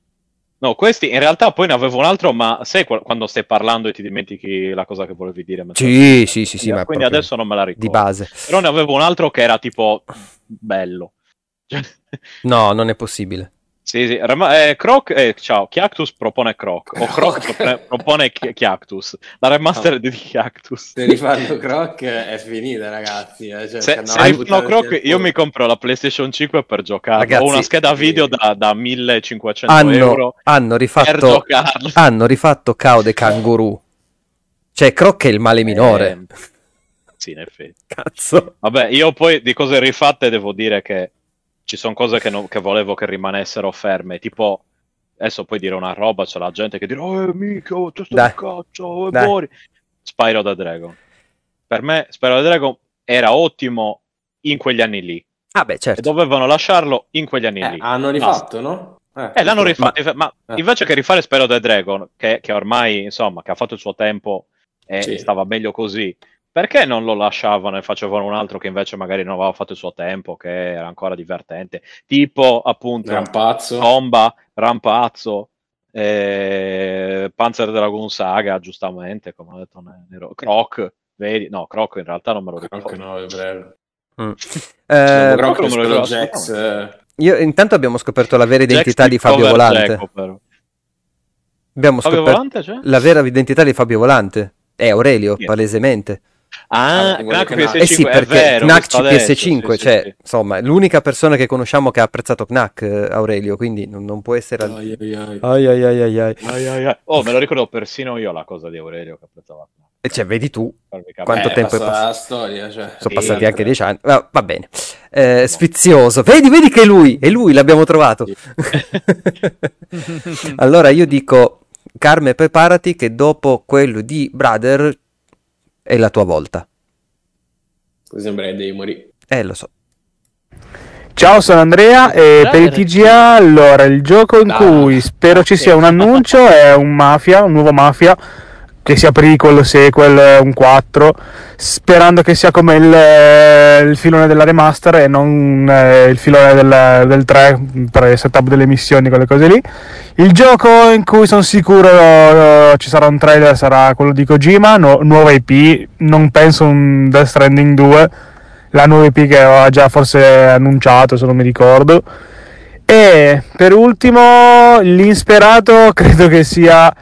No, questi in realtà poi ne avevo un altro, ma sai quando stai parlando e ti dimentichi la cosa che volevi dire? Sì, sì, sì, sì, ma quindi adesso non me la ricordo. Di base. Però ne avevo un altro che era tipo bello. no, non è possibile. Sì, sì, eh, Croc, eh, ciao, Chiactus propone Croc, o Croc propone Chiactus, la remaster no. di Chiactus. Se rifanno Croc è finita ragazzi. Eh. Cioè, se, se rifanno Croc io mi compro la PlayStation 5 per giocare, ho una scheda video da, da 1500 hanno, euro hanno rifatto, hanno rifatto the Kangaroo, cioè Croc è il male minore. Eh, sì, in effetti. Cazzo. Vabbè, io poi di cose rifatte devo dire che ci sono cose che, non, che, volevo che rimanessero ferme, tipo adesso puoi dire una roba, c'è la gente che dirà "Oh, mica, oh, tu stai cazzo, oh, muori". Spyro the Dragon. Per me Spyro the Dragon era ottimo in quegli anni lì. Ah beh, certo. E dovevano lasciarlo in quegli anni eh, lì. Hanno rifatto, Basta. no? Eh, eh l'hanno rifatto, ma, ma eh. invece che rifare Spyro the Dragon, che, che, ormai, insomma, che ha fatto il suo tempo e sì. stava meglio così, perché non lo lasciavano e facevano un altro che invece magari non aveva fatto il suo tempo, che era ancora divertente? Tipo appunto Rampazzo, Tomba, Rampazzo, eh, Panzer Dragon Saga, giustamente, come ho detto Nero. Croc, vedi? No, Croc in realtà non me lo ricordo. Croc no, è vero. Mm. Eh, Croc non me lo ricordo. Io, intanto abbiamo scoperto la vera identità Jax di Fabio Volante. Jacob, abbiamo Fabio scoperto Volante, cioè? la vera identità di Fabio Volante. È Aurelio, yeah. palesemente. Ah, Knack PS5 eh sì, perché Knack PS5, sì, cioè, sì, insomma, l'unica persona che conosciamo che ha apprezzato Knack, eh, Aurelio, quindi non, non può essere... Ai ai ai. Ai, ai, Oh, me lo ricordo persino io la cosa di Aurelio che apprezzava Knack. E cioè, vedi tu quanto eh, tempo è passato. La storia, cioè, Sono passati anche dieci anni. Va, va bene. Eh, sfizioso. Vedi, vedi che è lui, è lui, l'abbiamo trovato. allora io dico, Carme, preparati che dopo quello di Brother è la tua volta. Sembra che devi morire. Eh, lo so. Ciao, sono Andrea e per il TGA allora il gioco in cui spero ci sia un annuncio è un Mafia, un nuovo Mafia che sia prequel, sequel, un 4, sperando che sia come il, eh, il filone della remaster e non eh, il filone del, del 3 per il setup delle missioni, quelle cose lì. Il gioco in cui sono sicuro uh, ci sarà un trailer sarà quello di Kojima, no, nuova IP, non penso un Death Stranding 2, la nuova IP che aveva già forse annunciato se non mi ricordo. E per ultimo l'insperato credo che sia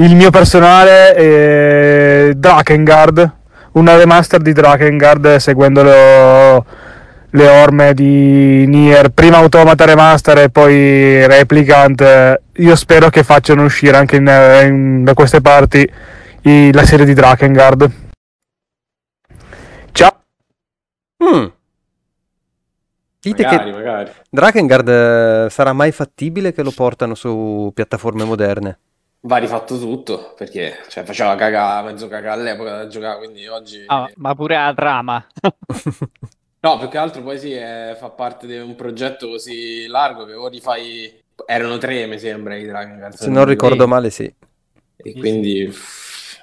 il mio personale è Drakengard, una remaster di Drakengard seguendo lo, le orme di Nier, prima Automata Remaster e poi Replicant, io spero che facciano uscire anche in, in, da queste parti i, la serie di Drakengard. Ciao! Mm. Dite magari, che magari. Drakengard eh, sarà mai fattibile che lo portano su piattaforme moderne? Va rifatto tutto perché cioè, faceva caga, mezzo caga all'epoca da giocare, quindi oggi. Ah, ma pure la trama. no, più che altro poi sì, è, fa parte di un progetto così largo che ora rifai. Erano tre, mi sembra, i Drakengard. Se non ricordo male, sì. E quindi.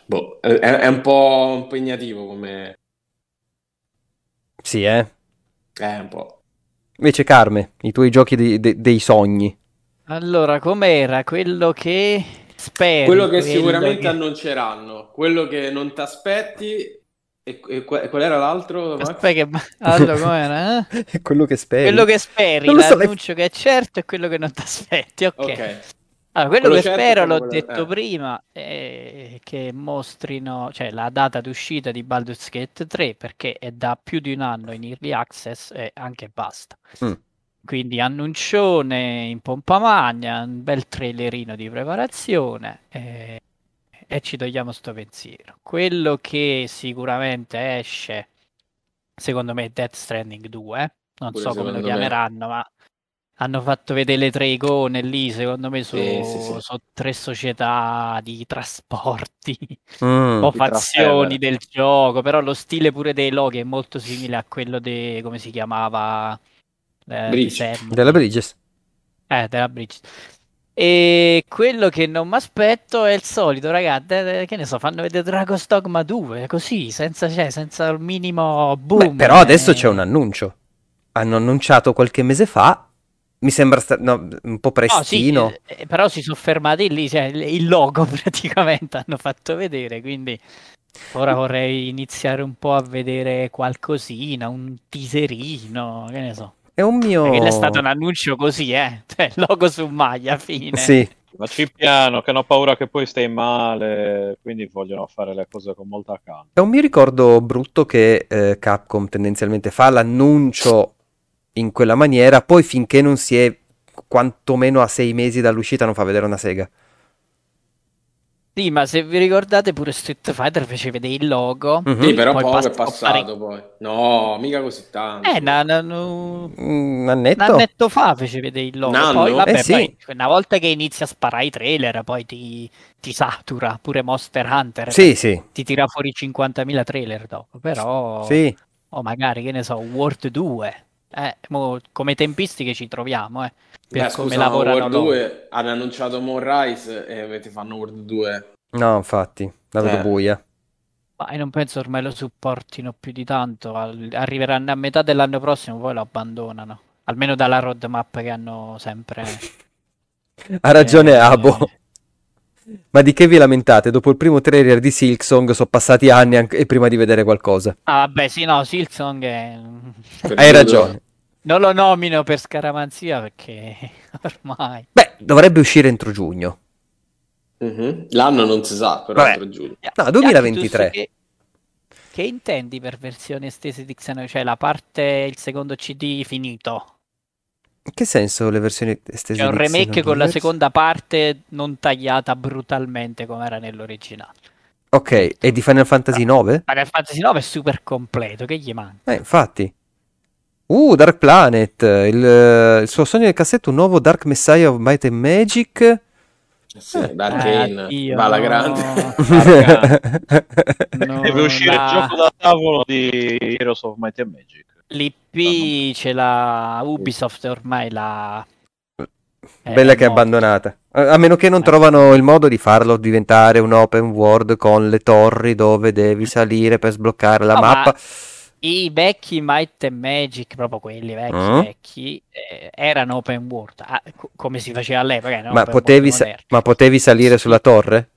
Boh, è, è, un po' impegnativo come. Sì, eh. È un po'. Invece, Carme, i tuoi giochi di, de, dei sogni. Allora, com'era quello che speri? Quello che sicuramente che... annunceranno, quello che non ti aspetti. E, e, qual era l'altro? Aspetta, che... allora com'era? Eh? quello che speri. Quello che speri, l'annuncio so, che è certo e quello che non ti aspetti. Ok. okay. Allora, quello, quello che certo spero, l'ho quello... detto eh. prima, è che mostrino cioè, la data d'uscita di Baldur's Gate 3 perché è da più di un anno in early access e anche basta. Mm. Quindi annuncione in pompa magna, un bel trailerino di preparazione e, e ci togliamo sto pensiero. Quello che sicuramente esce, secondo me, è Death Stranding 2. Non Pure so come lo chiameranno, me. ma hanno fatto vedere le tre icone lì, secondo me sono, sì, sì, sì. sono tre società di trasporti mm, o fazioni del gioco, però lo stile pure dei loghi è molto simile a quello di, come si chiamava? Eh, Bridge. Della Bridges. Eh, della Bridges. E quello che non mi aspetto è il solito, ragazzi. Che ne so, fanno vedere Dragon's Dogma 2 così, senza, cioè, senza il minimo boom. Beh, però adesso c'è un annuncio. Hanno annunciato qualche mese fa mi sembra sta- no, un po' prestino. No, sì, eh, però si sono fermati lì, cioè, il logo praticamente hanno fatto vedere, quindi ora vorrei iniziare un po' a vedere qualcosina, un teaserino, che ne so. È un mio... Perché è stato un annuncio così, eh? Cioè, logo su maglia, fine. Sì. Ma ci piano, che hanno paura che poi stai male, quindi vogliono fare le cose con molta calma. È un mio ricordo brutto che eh, Capcom tendenzialmente fa l'annuncio in quella maniera, poi finché non si è quantomeno a sei mesi dall'uscita non fa vedere una sega. Sì, ma se vi ricordate pure Street Fighter fece vedere il logo. Mm-hmm. Sì, però poi poco è passato poi. No, mica così tanto. Eh, na, na, no... un annetto? Un annetto fa fece vedere il logo. Poi, vabbè, eh, sì. poi, una volta che inizia a sparare i trailer, poi ti, ti satura. Pure Monster Hunter. Sì, sì. Ti tira fuori 50.000 trailer dopo. Però... Sì. O magari, che ne so, World 2 eh, mo, come tempistiche ci troviamo, eh. Per Beh, come scusa, lavorano World 2 hanno annunciato Moonrise e avete fanno World 2. No, infatti, la vedo eh. buia. Ma non penso ormai lo supportino più di tanto. Arriveranno a metà dell'anno prossimo, poi lo abbandonano. Almeno dalla roadmap che hanno sempre. ha ragione eh, Abo. Ma di che vi lamentate? Dopo il primo trailer di Silksong sono passati anni anche prima di vedere qualcosa. Ah, vabbè, sì, no, Silksong è... Hai ragione. Non lo nomino per scaramanzia perché ormai... Beh, dovrebbe uscire entro giugno. Mm-hmm. L'anno non si sa, però Vabbè. entro giugno. No, 2023. Che, che intendi per versione estesa di Xenoblade? Cioè la parte, il secondo CD finito? In che senso le versioni estese? È un remake con la seconda parte non tagliata brutalmente come era nell'originale. Ok, e di Final Fantasy IX? Final Fantasy IX è super completo, che gli manca? Eh, infatti. Uh, Dark Planet, il, il suo sogno del cassetto, un nuovo Dark Messiah of Might and Magic. Eh sì, eh, Darkane, eh, va alla grande. No, Deve uscire la... il gioco da tavolo di Heroes of Might and Magic. L'IP ce l'ha Ubisoft ormai la... Bella che è abbandonata. A meno che non eh. trovano il modo di farlo diventare un open world con le torri dove devi salire per sbloccare la no, mappa. I vecchi Might and Magic, proprio quelli vecchi, mm. vecchi eh, erano open world, ah, co- come si faceva all'epoca. Ma potevi, sa- ma potevi salire sulla torre?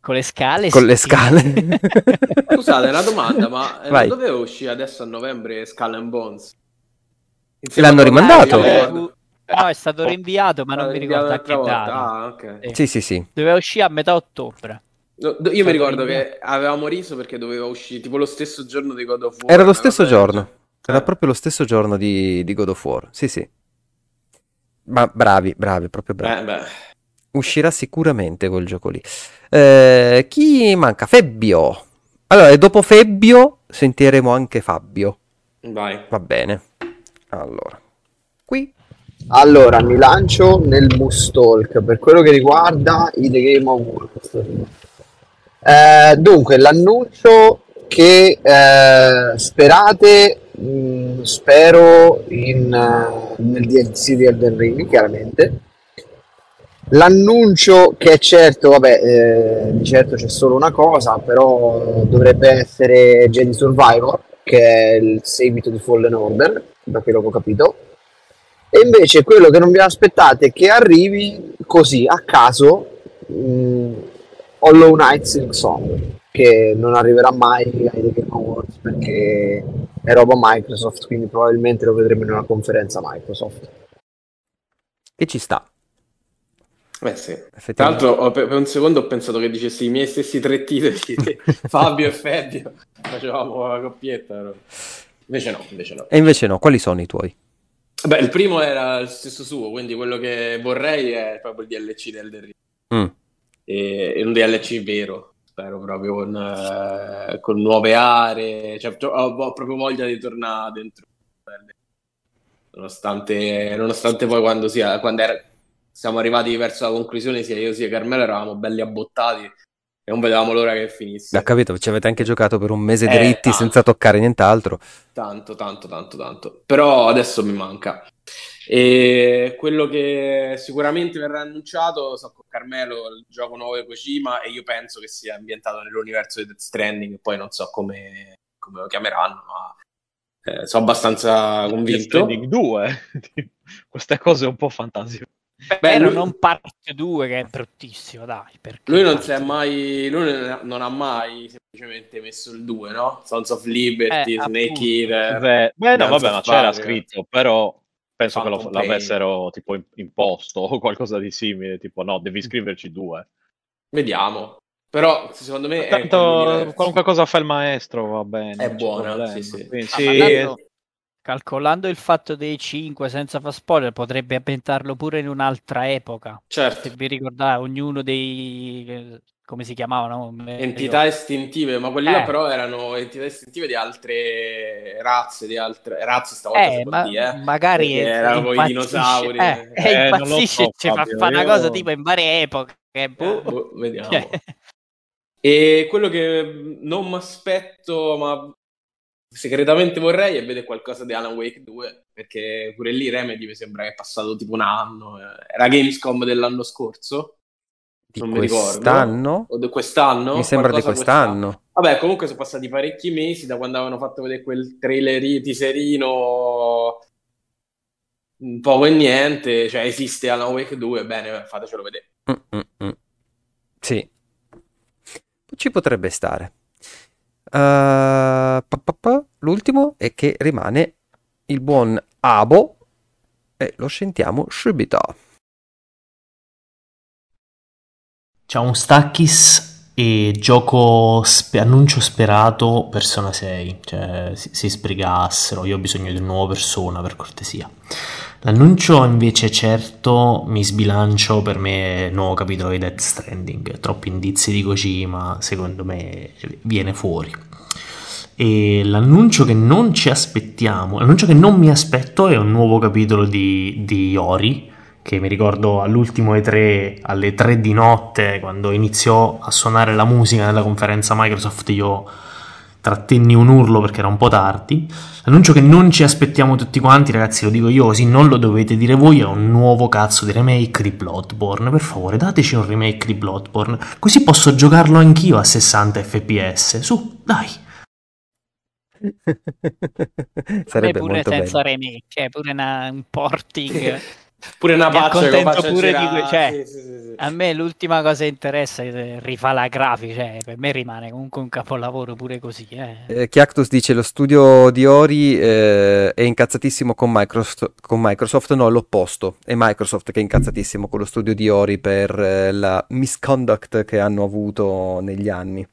Con le scale? Con sì. le scale. Scusate, una domanda, ma eh, Vai. doveva uscire adesso a novembre Skull and Bones? Insieme L'hanno rimandato? Eh, no, è stato rinviato, ma non mi ricordo a che data. Ah, okay. Sì, sì, sì. Doveva uscire a metà ottobre. No, io mi ricordo che avevamo riso perché doveva uscire tipo lo stesso giorno di God of War. Era lo stesso giorno. Era eh. proprio lo stesso giorno di, di, God of War. Sì, sì. Ma bravi, bravi, proprio bravi. Beh, beh. Uscirà sicuramente quel gioco lì. Eh, chi manca? Febbio. Allora, dopo Febbio sentiremo anche Fabio. Vai. Va bene. Allora, qui. Allora, mi lancio nel Mustalk per quello che riguarda i The Game Awards. Eh, dunque, l'annuncio che eh, sperate, mh, mm, spero in, uh, nel DLC di Elden Ring, chiaramente. L'annuncio che è certo, vabbè, eh, di certo c'è solo una cosa, però dovrebbe essere Jedi Survivor, che è il seguito di Fallen Order, da quello che ho capito. E invece quello che non vi aspettate è che arrivi così, a caso, mh, mm, Hollow Knight Silk Song che non arriverà mai ai The Game Awards perché è roba Microsoft, quindi probabilmente lo vedremo in una conferenza Microsoft. E ci sta. Eh sì. Tra l'altro per, un secondo ho pensato che dicessi i miei stessi tre titoli, Fabio e Fabio, facevamo la coppietta. Però. Invece no, invece no. E invece no, quali sono i tuoi? Beh, il primo era il stesso suo, quindi quello che vorrei è proprio il DLC del Derry. Mm. E, un DLC vero, spero proprio con, eh, con nuove aree, cioè, ho, ho, proprio voglia di tornare dentro. Nonostante, nonostante poi quando, sia, quando era, siamo arrivati verso la conclusione, sia io sia Carmelo eravamo belli abbottati e non vedevamo l'ora che finisse. Ha capito, ci avete anche giocato per un mese eh, dritti tanto, senza toccare nient'altro. Tanto, tanto, tanto, tanto. Però adesso mi manca. E quello che sicuramente verrà annunciato, so con Carmelo, il gioco nuovo di Kojima, e io penso che sia ambientato nell'universo di Death Stranding, poi non so come, come lo chiameranno, ma eh, sono abbastanza convinto. Death Stranding 2, queste cose un po' fantasiose. Beh, lui... non parte 2 che è bruttissimo, dai. Lui non si è mai, lui non ha mai semplicemente messo il 2, no? Sons of Liberty, eh, Snake Eater. Beh, beh no, vabbè, ma c'era scritto, però penso che lo, l'avessero tipo imposto o qualcosa di simile, tipo no, devi scriverci due. Vediamo. Però secondo me Tanto, qualunque cosa fa il maestro va bene. È buona, sì, sì. Quindi, ah, sì calcolando il fatto dei 5 senza far spoiler, potrebbe ambientarlo pure in un'altra epoca. Certo. Se vi ricordate, ognuno dei come si chiamavano? Entità istintive, ma quelli eh. là però erano entità istintive di altre razze, di altre razze stavolta eh, ma, dire, eh. magari erano i dinosauri. Eh, eh, impazzisce, so, ci fa fare una cosa tipo in varie epoche. Boh. Boh, vediamo. Cioè. E quello che non mi aspetto, ma segretamente vorrei è vedere qualcosa di Alan Wake 2, perché pure lì Remedy mi sembra che è passato tipo un anno. Era Gamescom dell'anno scorso di non quest'anno? O di quest'anno? Mi sembra di quest'anno. quest'anno. Vabbè, comunque sono passati parecchi mesi da quando avevano fatto vedere quel trailer teaserino poco e niente, cioè esiste Alan Wake 2, bene, fatecelo vedere. Mm-mm-mm. Sì. Ci potrebbe stare. Uh, pa, pa, pa. L'ultimo è che rimane il buon Abo e lo sentiamo subito. Ciao un Stackis e gioco spe- annuncio sperato Persona 6, cioè si, si sbrigassero, io ho bisogno di un nuovo Persona per cortesia. L'annuncio invece certo mi sbilancio per me nuovo capitolo di Death Stranding, troppi indizi di Kojima secondo me viene fuori. E l'annuncio che non ci aspettiamo, l'annuncio che non mi aspetto è un nuovo capitolo di, di Ori, che mi ricordo all'ultimo E3 alle 3 di notte quando iniziò a suonare la musica nella conferenza Microsoft io trattenni un urlo perché era un po' tardi. L'annuncio che non ci aspettiamo tutti quanti ragazzi lo dico io così non lo dovete dire voi è un nuovo cazzo di remake di Bloodborne. Per favore dateci un remake di Bloodborne così posso giocarlo anch'io a 60 fps su dai. Sarebbe pure senza bello. remake, pure una, un porting Pure una patch, pure di que- cioè, sì, sì, sì. A me l'ultima cosa che interessa è rifà la grafica, cioè, per me rimane comunque un capolavoro pure così. Eh. Eh, Chiactus dice lo studio di Ori eh, è incazzatissimo con Microsoft, con Microsoft, no l'opposto, è Microsoft che è incazzatissimo con lo studio di Ori per eh, la misconduct che hanno avuto negli anni.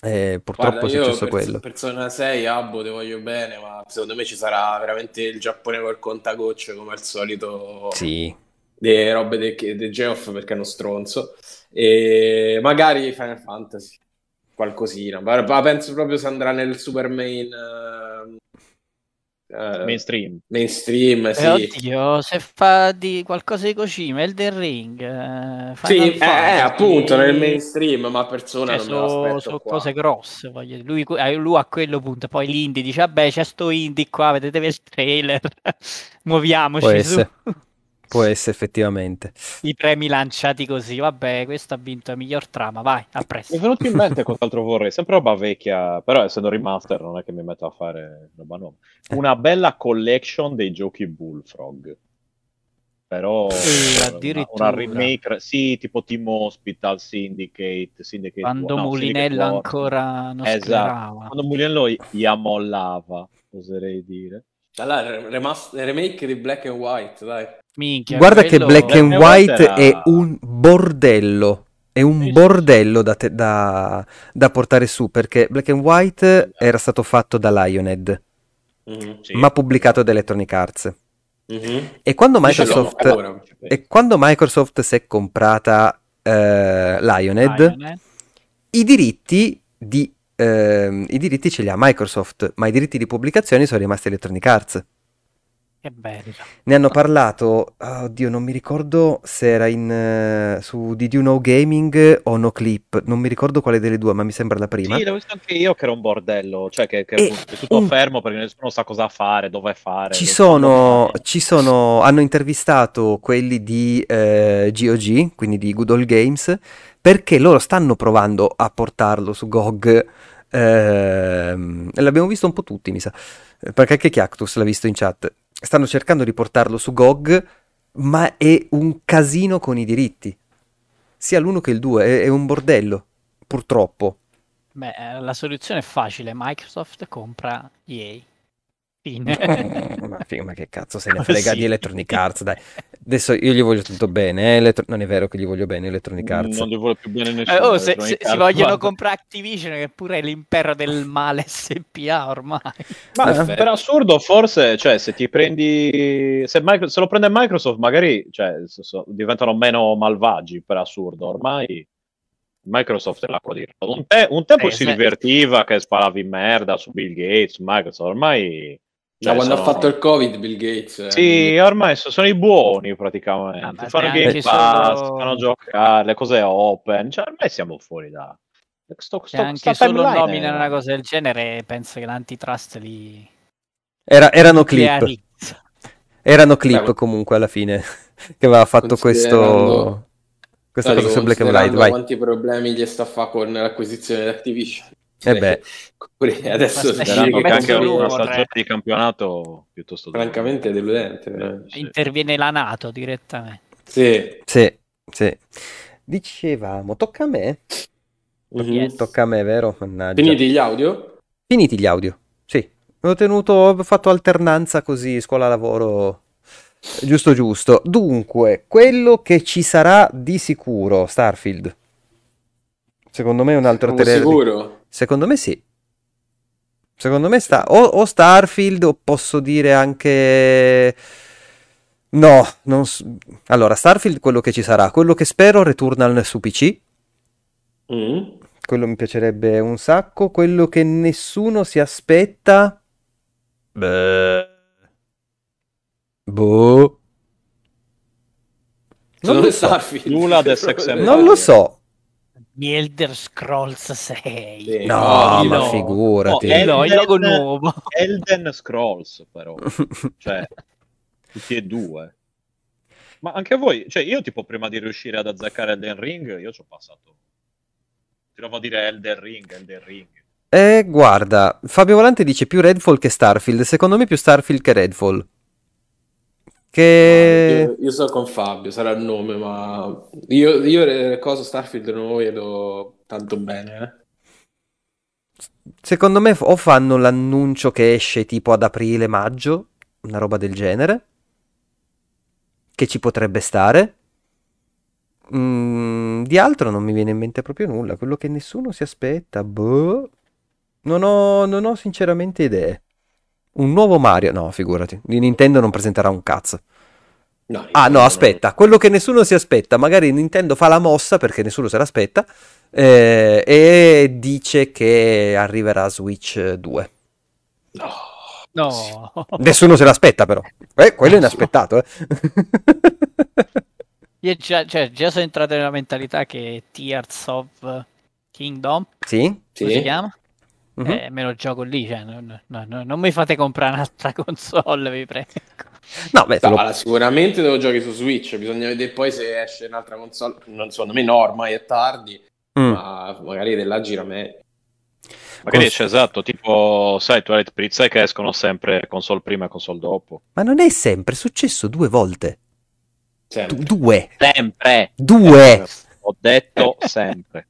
E purtroppo Guarda, è successo per, quello. Persona 6, Abbo, ti voglio bene, ma secondo me ci sarà veramente il Giappone col contagocce come al solito. Sì. Le robe di Geoff perché è uno stronzo. E magari Final Fantasy, qualcosina. Ma penso proprio se andrà nel Super Main Uh, mainstream. Mainstream, eh, sì. oddio, se fa di qualcosa di Kojima, Elden Ring, uh, sì, eh, eh, appunto nel mainstream, ma persona cioè, non so, so cose grosse. Voglio. Lui, lui, a quello punto, poi l'indie dice, vabbè, c'è sto indie qua, vedete il trailer, muoviamoci su. Può essere effettivamente. I premi lanciati così, vabbè, questo ha vinto la miglior trama, vai, a presto. Mi è venuto in mente cos'altro vorrei, sempre roba vecchia, però essendo remaster non è che mi metto a fare roba nuova. Una bella collection dei giochi Bullfrog. Però sì, una, una, remake, sì, tipo Team Hospital, Syndicate, Syndicate Quando no, Mulinello Syndicate ancora non esatto. Sclerava. Quando Mulinello gli ammollava, oserei dire. Allora, remake di Black and White, dai. Minchia, Guarda che Black and White era... è un bordello. È un bordello da, te- da, da, portare su perché Black and White era stato fatto da Lionhead, mm-hmm, sì. ma pubblicato da Electronic Arts. Mm-hmm. E, quando Microsoft, e quando Microsoft si è comprata eh, Lionhead, Lionhead, i diritti di eh, i diritti ce li ha Microsoft, ma i diritti di pubblicazione sono rimasti Electronic Arts. Che bello. Ne hanno parlato, oddio, non mi ricordo se era in, uh, su Did You Know Gaming o No Clip, non mi ricordo quale delle due, ma mi sembra la prima. Sì, l'ho visto anche io che era un bordello, cioè che, che è tutto un... fermo perché nessuno sa cosa fare, dove fare. Ci sono, ci sono, hanno intervistato quelli di eh, GOG, quindi di Good Old Games, perché loro stanno provando a portarlo su GOG. Eh, l'abbiamo visto un po' tutti, mi sa, perché anche Cactus l'ha visto in chat stanno cercando di portarlo su GOG, ma è un casino con i diritti. Sia l'uno che il due, è, è un bordello, purtroppo. Beh, eh, la soluzione è facile, Microsoft compra EA. Fine. ma, ma, che cazzo se ne frega sì. di Electronic Arts, dai. Adesso io gli voglio tutto bene, eh? Elettro... non è vero che gli voglio bene Electronic Arts. Non gli voglio più bene nessuno. Eh, oh, se, se si vogliono comprare Activision, che pure è l'impero del male SPA ormai. Ma per assurdo, forse, cioè, se ti prendi... Se, Microsoft, se lo prende Microsoft, magari cioè, so, diventano meno malvagi, per assurdo. Ormai... Microsoft è l'acqua di un, te- un tempo eh, si se... divertiva che sparavi merda su Bill Gates, Microsoft, ormai cioè, quando sono... ha fatto il Covid, Bill Gates. Eh. Sì, ormai sono i buoni praticamente. Ah, fanno Game Pass, solo... fanno giocare, le cose open. Cioè, ormai siamo fuori da. Sto, sto, anche solo nominare una cosa del genere, penso che l'antitrust li. Era, erano clip. Erano clip Beh, comunque alla fine che aveva fatto questo. Questa cosa su Black and White. Vai. Quanti problemi gli sta a fare con l'acquisizione di Activision? Eh beh. Adesso che anche una stagione di campionato piuttosto francamente deludente. Eh, Interviene la Nato direttamente. Sì. Sì, sì. Dicevamo, tocca a me. Mm-hmm. Tocca a me, vero? Mannaggia. Finiti gli audio? Finiti gli audio, sì. Ho tenuto, ho fatto alternanza così, scuola-lavoro, giusto giusto. Dunque, quello che ci sarà di sicuro, Starfield. Secondo me è un altro trailer. sicuro? Secondo me sì. Secondo me sta o, o Starfield o posso dire anche... No, non... allora Starfield quello che ci sarà, quello che spero Returnal su PC. Mm. Quello mi piacerebbe un sacco, quello che nessuno si aspetta... Beh... Boh. Non lo, so. non lo so. Di Elder Scrolls 6. Sì. No, no, ma figurati. No, Elden, il logo nuovo. Elden Scrolls, però. cioè, tutti e due. Ma anche voi, cioè io tipo prima di riuscire ad azzeccare Elden Ring, io ci ho passato. Ti provo a dire Elden Ring, Elden Ring. Eh, guarda, Fabio Volante dice più Redfall che Starfield. Secondo me più Starfield che Redfall. Che... Io, io, so con Fabio, sarà il nome, ma io, io cosa Starfield non lo vedo tanto bene. Eh. Secondo me o fanno l'annuncio che esce tipo ad aprile-maggio, una roba del genere, che ci potrebbe stare, Mm, di altro non mi viene in mente proprio nulla. Quello che nessuno si aspetta. Boh. Non ho, non ho sinceramente idee. Un nuovo Mario? No, figurati. Di Nintendo non presenterà un cazzo. No, ah no, aspetta, quello che nessuno si aspetta, magari Nintendo fa la mossa perché nessuno se l'aspetta eh, e dice che arriverà Switch 2. No. No. Nessuno se l'aspetta però. Eh, quello è inaspettato. Eh. Io già, cioè, già sono entrato nella mentalità che Tears of Kingdom sì? Come sì. si chiama? Mm-hmm. Eh, me lo gioco lì, cioè, no, no, no, non mi fate comprare un'altra console, vi prego. No, beh, lo... allora, sicuramente devo giocare su Switch, bisogna vedere poi se esce un'altra console, non, secondo me no, ormai è tardi, mm. ma magari della gira me. Magari esce esatto, tipo, sai, Twilight Princess che escono sempre console prima e console dopo. Ma non è sempre, è successo due volte. Sempre. Du- due. Sempre. Due. Ho detto sempre.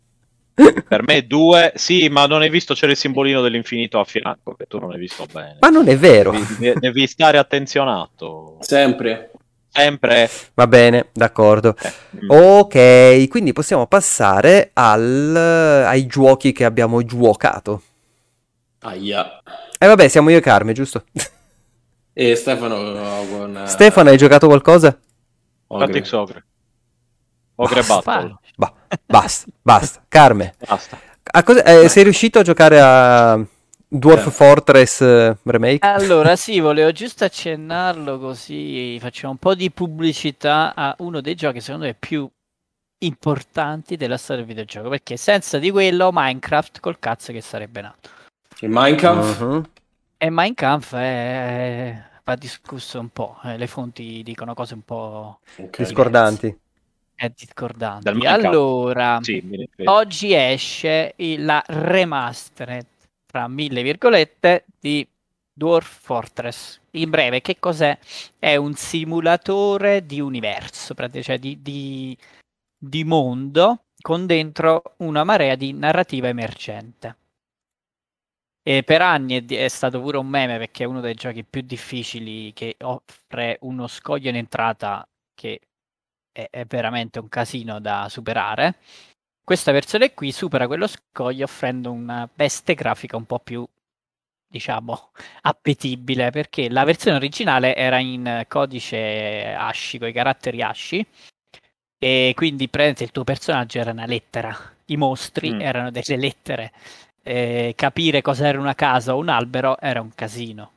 Per me due, sì, ma non hai visto c'era il simbolino dell'infinito a fianco, che tu non hai visto bene. Ma non è vero. Devi, devi stare attenzionato. Sempre. Sempre. Va bene, d'accordo. Eh. Ok, quindi possiamo passare al, ai giochi che abbiamo giocato. Aia. E eh vabbè, siamo io e Carme, giusto? E Stefano con... Stefano, hai giocato qualcosa? Tactics Ogre. Ogre Battle. Ba- basta, basta. Carme. Basta. Cosa, eh, sei riuscito a giocare a Dwarf eh. Fortress eh, Remake? Allora, sì, volevo giusto accennarlo così facciamo un po' di pubblicità a uno dei giochi secondo me più importanti della storia del videogioco, perché senza di quello Minecraft col cazzo che sarebbe nato. E Minecraft? Uh-huh. E Minecraft è... va discusso un po', eh, le fonti dicono cose un po' okay. discordanti è discordante. Allora, sì, oggi esce la remastered, tra mille virgolette, di Dwarf Fortress. In breve, che cos'è? È un simulatore di universo, cioè di, di, di mondo, con dentro una marea di narrativa emergente. E per anni è, è, stato pure un meme perché è uno dei giochi più difficili che offre uno scoglio in entrata che è, è veramente un casino da superare. Questa versione qui supera quello scoglio offrendo una veste grafica un po' più diciamo appetibile perché la versione originale era in codice ASCII con i caratteri ASCII e quindi praticamente il tuo personaggio era una lettera i mostri mm. erano delle lettere e capire cosa era una casa o un albero era un casino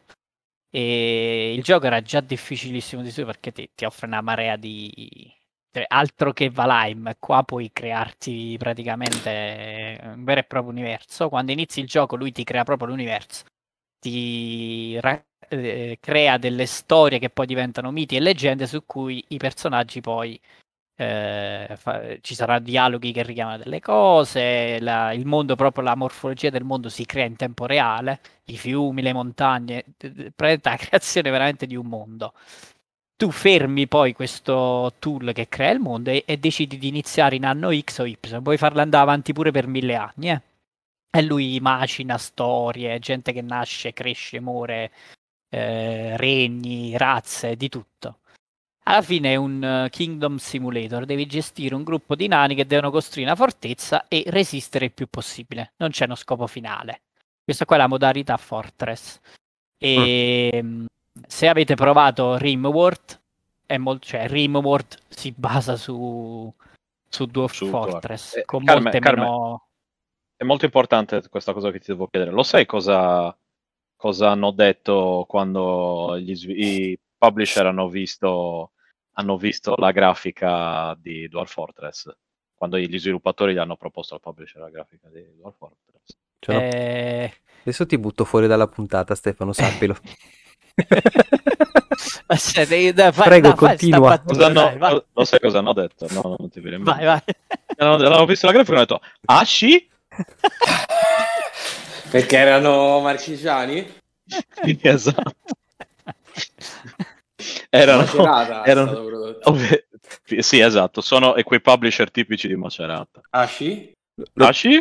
e il gioco era già difficilissimo di suo perché ti, ti offre una marea di, cioè, altro che Valheim, qua puoi crearti praticamente un vero e proprio universo. Quando inizi il gioco, lui ti crea proprio l'universo, ti ra- eh, crea delle storie che poi diventano miti e leggende su cui i personaggi poi eh, fa- ci saranno dialoghi che richiamano delle cose, la- il mondo, proprio la morfologia del mondo si crea in tempo reale, i fiumi, le montagne, prende la creazione veramente di un mondo tu fermi poi questo tool che crea il mondo e, e, decidi di iniziare in anno X o Y, puoi farlo andare avanti pure per mille anni, eh? E lui macina storie, gente che nasce, cresce, muore, eh, regni, razze, di tutto. Alla fine è un uh, Kingdom Simulator, devi gestire un gruppo di nani che devono costruire una fortezza e resistere il più possibile, non c'è uno scopo finale. Questa qua è la modalità Fortress. E... Mm se avete provato Rimworld, è molto, cioè Rimworld si basa su, su Dwarf su Fortress, eh, con Carme, molte Carme, meno... È molto importante questa cosa che ti devo chiedere. Lo sai cosa, cosa hanno detto quando gli, i publisher hanno visto, hanno visto la grafica di Dwarf Fortress? Quando gli sviluppatori gli hanno proposto al publisher la grafica di Dwarf Fortress. Cioè, eh... Adesso ti butto fuori dalla puntata, Stefano, sappilo. da, Prego, da, continua. Fai, vai, vai. Lo sai cosa hanno detto? No, non ti viene Vai, vai. Hanno, visto la grafica e hanno detto, Asci? Perché erano marcigiani? Sì, esatto. Erano, Macerata erano ovvi- sì, esatto, sono quei publisher tipici di Macerata. Asci? Lo, Asci?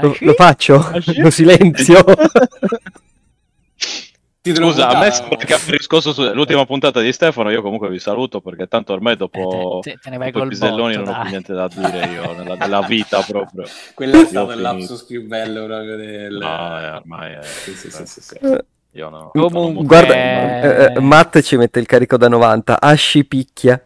Lo, lo faccio? Asci? Lo silenzio. Scusa, a me sembra che sull'ultima puntata di Stefano. Io comunque vi saluto perché tanto ormai dopo, eh, te, te ne vai dopo i piselloni non ho più niente da dire io nella, nella vita proprio. Quello è stato il lapsus più bello proprio del. No, eh, ormai è. Sì, sì, sì, sì, sì. Io no. Comunque, guarda, eh, eh, Matt ci mette il carico da 90. Asci picchia.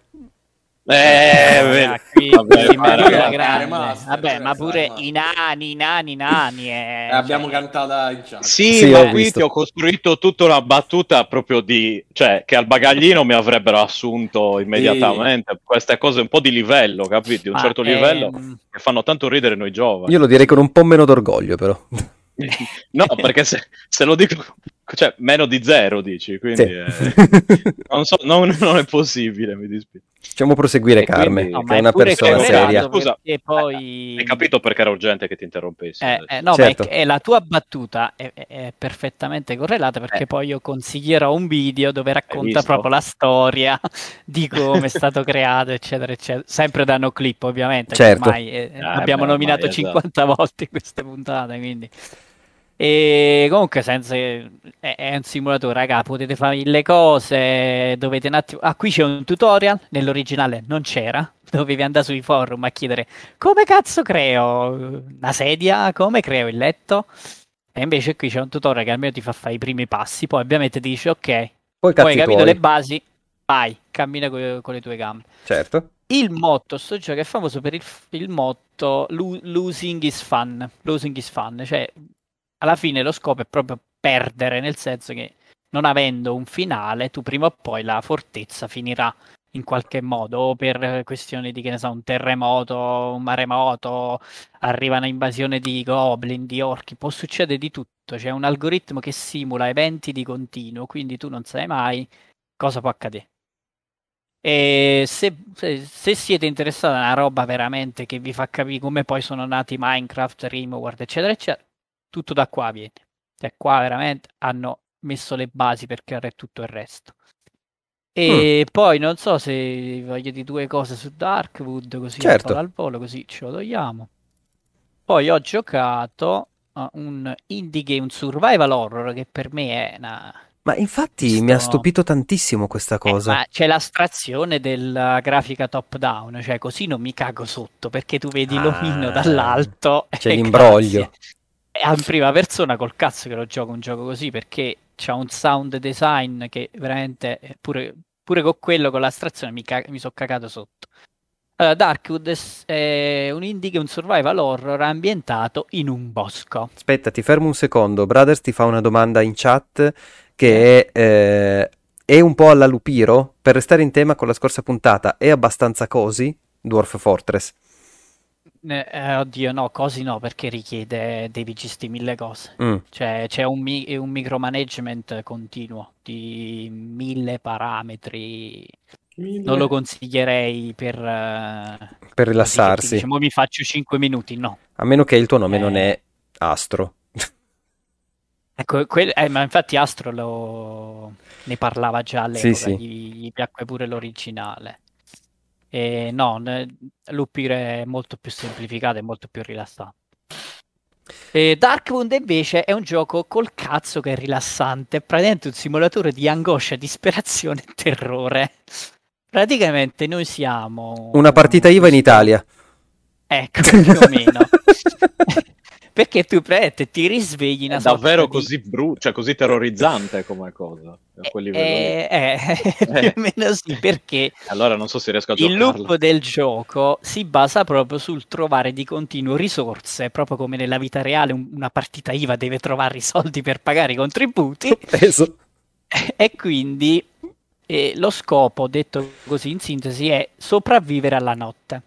Eh, vabbè, qui, vabbè, vabbè, vabbè, ma pure i nani, i nani, i nani. Eh. Abbiamo cioè... cantata in chat. Sì, sì ma qui visto. ti ho costruito tutta una battuta proprio di, cioè, che al bagaglino mi avrebbero assunto immediatamente. Sì. Queste cose un po' di livello, capito? Di un ma certo è... livello che fanno tanto ridere noi giovani. Io lo direi con un po' meno d'orgoglio, però. no, perché se, se, lo dico, cioè meno di zero, dici, quindi sì. eh, non, so, non, non, è possibile, mi dispiace. Facciamo proseguire Carme, quindi, no, che è una persona seria. Scusa, poi... hai capito perché era urgente che ti interrompessi? Eh, eh, no, certo. ma è, è, la tua battuta è, è perfettamente correlata perché eh. poi io consiglierò un video dove racconta proprio la storia di come è stato creato, eccetera, eccetera. Sempre da no clip, ovviamente. Certo. Ormai eh, ah, abbiamo beh, nominato ormai, 50 esatto. volte queste puntate, quindi... E comunque senza, è, è, un simulatore, raga, potete fare le cose, dovete un attimo... Ah, qui c'è un tutorial, nell'originale non c'era, dovevi andare sui forum a chiedere come cazzo creo? Una sedia, come creo il letto, e invece qui c'è un tutorial che almeno ti fa fare i primi passi, poi ovviamente ti dice ok, poi, poi hai capito le basi, vai, cammina con, con le tue gambe. Certo. Il motto, sto gioco è famoso per il, il motto losing is fun, losing is fun, cioè alla fine lo scopo è proprio perdere, nel senso che non avendo un finale, tu prima o poi la fortezza finirà in qualche modo, o per questioni di che ne so, un terremoto, un maremoto, arriva un'invasione di goblin, di orchi, può succedere di tutto. C'è un algoritmo che simula eventi di continuo, quindi tu non sai mai cosa può accadere. E se, se, se, siete interessati a una roba veramente che vi fa capire come poi sono nati Minecraft, Rimworld, eccetera, eccetera, tutto da qua viene. Cioè, qua veramente hanno messo le basi per creare tutto il resto. E mm. poi non so se voglio di due cose su Darkwood, così certo. al volo, così ce lo togliamo. Poi ho giocato a un indie game, un survival horror che per me è una ma infatti Sto... mi ha stupito tantissimo questa eh, cosa. Eh, c'è l'astrazione della grafica top down, cioè così non mi cago sotto perché tu vedi ah, l'omino dall'alto. C'è l'imbroglio. Grazie in prima persona col cazzo che lo gioco un gioco così perché c'ha un sound design che veramente pure, pure con quello con l'astrazione mi, ca- mi sono cagato sotto. Allora, Darkwood è un indie che è un survival horror ambientato in un bosco. Aspetta, ti fermo un secondo. Brothers ti fa una domanda in chat che è, eh, è un po' alla Lupiro. Per restare in tema con la scorsa puntata, è abbastanza così Dwarf Fortress? Eh, oddio, no, così no, perché richiede, devi gestire mille cose. Mm. Cioè, c'è un, mi- un, micromanagement continuo di mille parametri. Mille. Non lo consiglierei per, uh, per rilassarsi. Diciamo, mi faccio 5 minuti, no. A meno che il tuo nome eh... non è Astro. Ecco, que- eh, ma infatti Astro lo... ne parlava già all'epoca, sì, sì. Gli, gli piacque pure l'originale. E no, Lupire è molto più semplificato e molto più rilassante. E Darkwood invece è un gioco col cazzo che è rilassante, è praticamente un simulatore di angoscia, disperazione e terrore. Praticamente noi siamo... Una partita IVA in Italia. Ecco, più o meno. perché tu prete, ti risvegli una è davvero così di... brutto, cioè così terrorizzante come cosa a quel livello eh, eh, più o meno sì perché allora non so se riesco a il loop del gioco si basa proprio sul trovare di continuo risorse proprio come nella vita reale una partita IVA deve trovare i soldi per pagare i contributi. Peso. e quindi eh, lo scopo detto così in sintesi è sopravvivere alla notte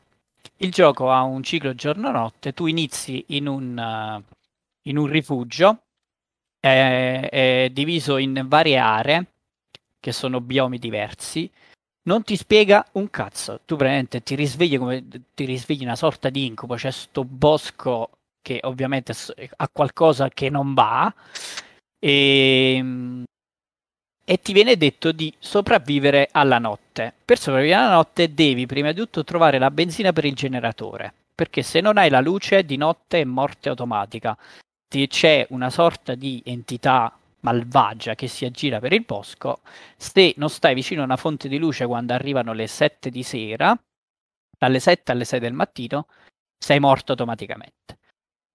il gioco ha un ciclo giorno-notte, tu inizi in un, uh, in un rifugio, è, è diviso in varie aree, che sono biomi diversi, non ti spiega un cazzo. Tu veramente ti risvegli come ti risvegli una sorta di incubo. C'è sto bosco che ovviamente ha qualcosa che non va. E ehm, e ti viene detto di sopravvivere alla notte. Per sopravvivere alla notte devi prima di tutto trovare la benzina per il generatore, perché se non hai la luce di notte è morte automatica. C'è una sorta di entità malvagia che si aggira per il bosco, se non stai vicino a una fonte di luce quando arrivano le 7 di sera, dalle 7 alle 6 del mattino, sei morto automaticamente.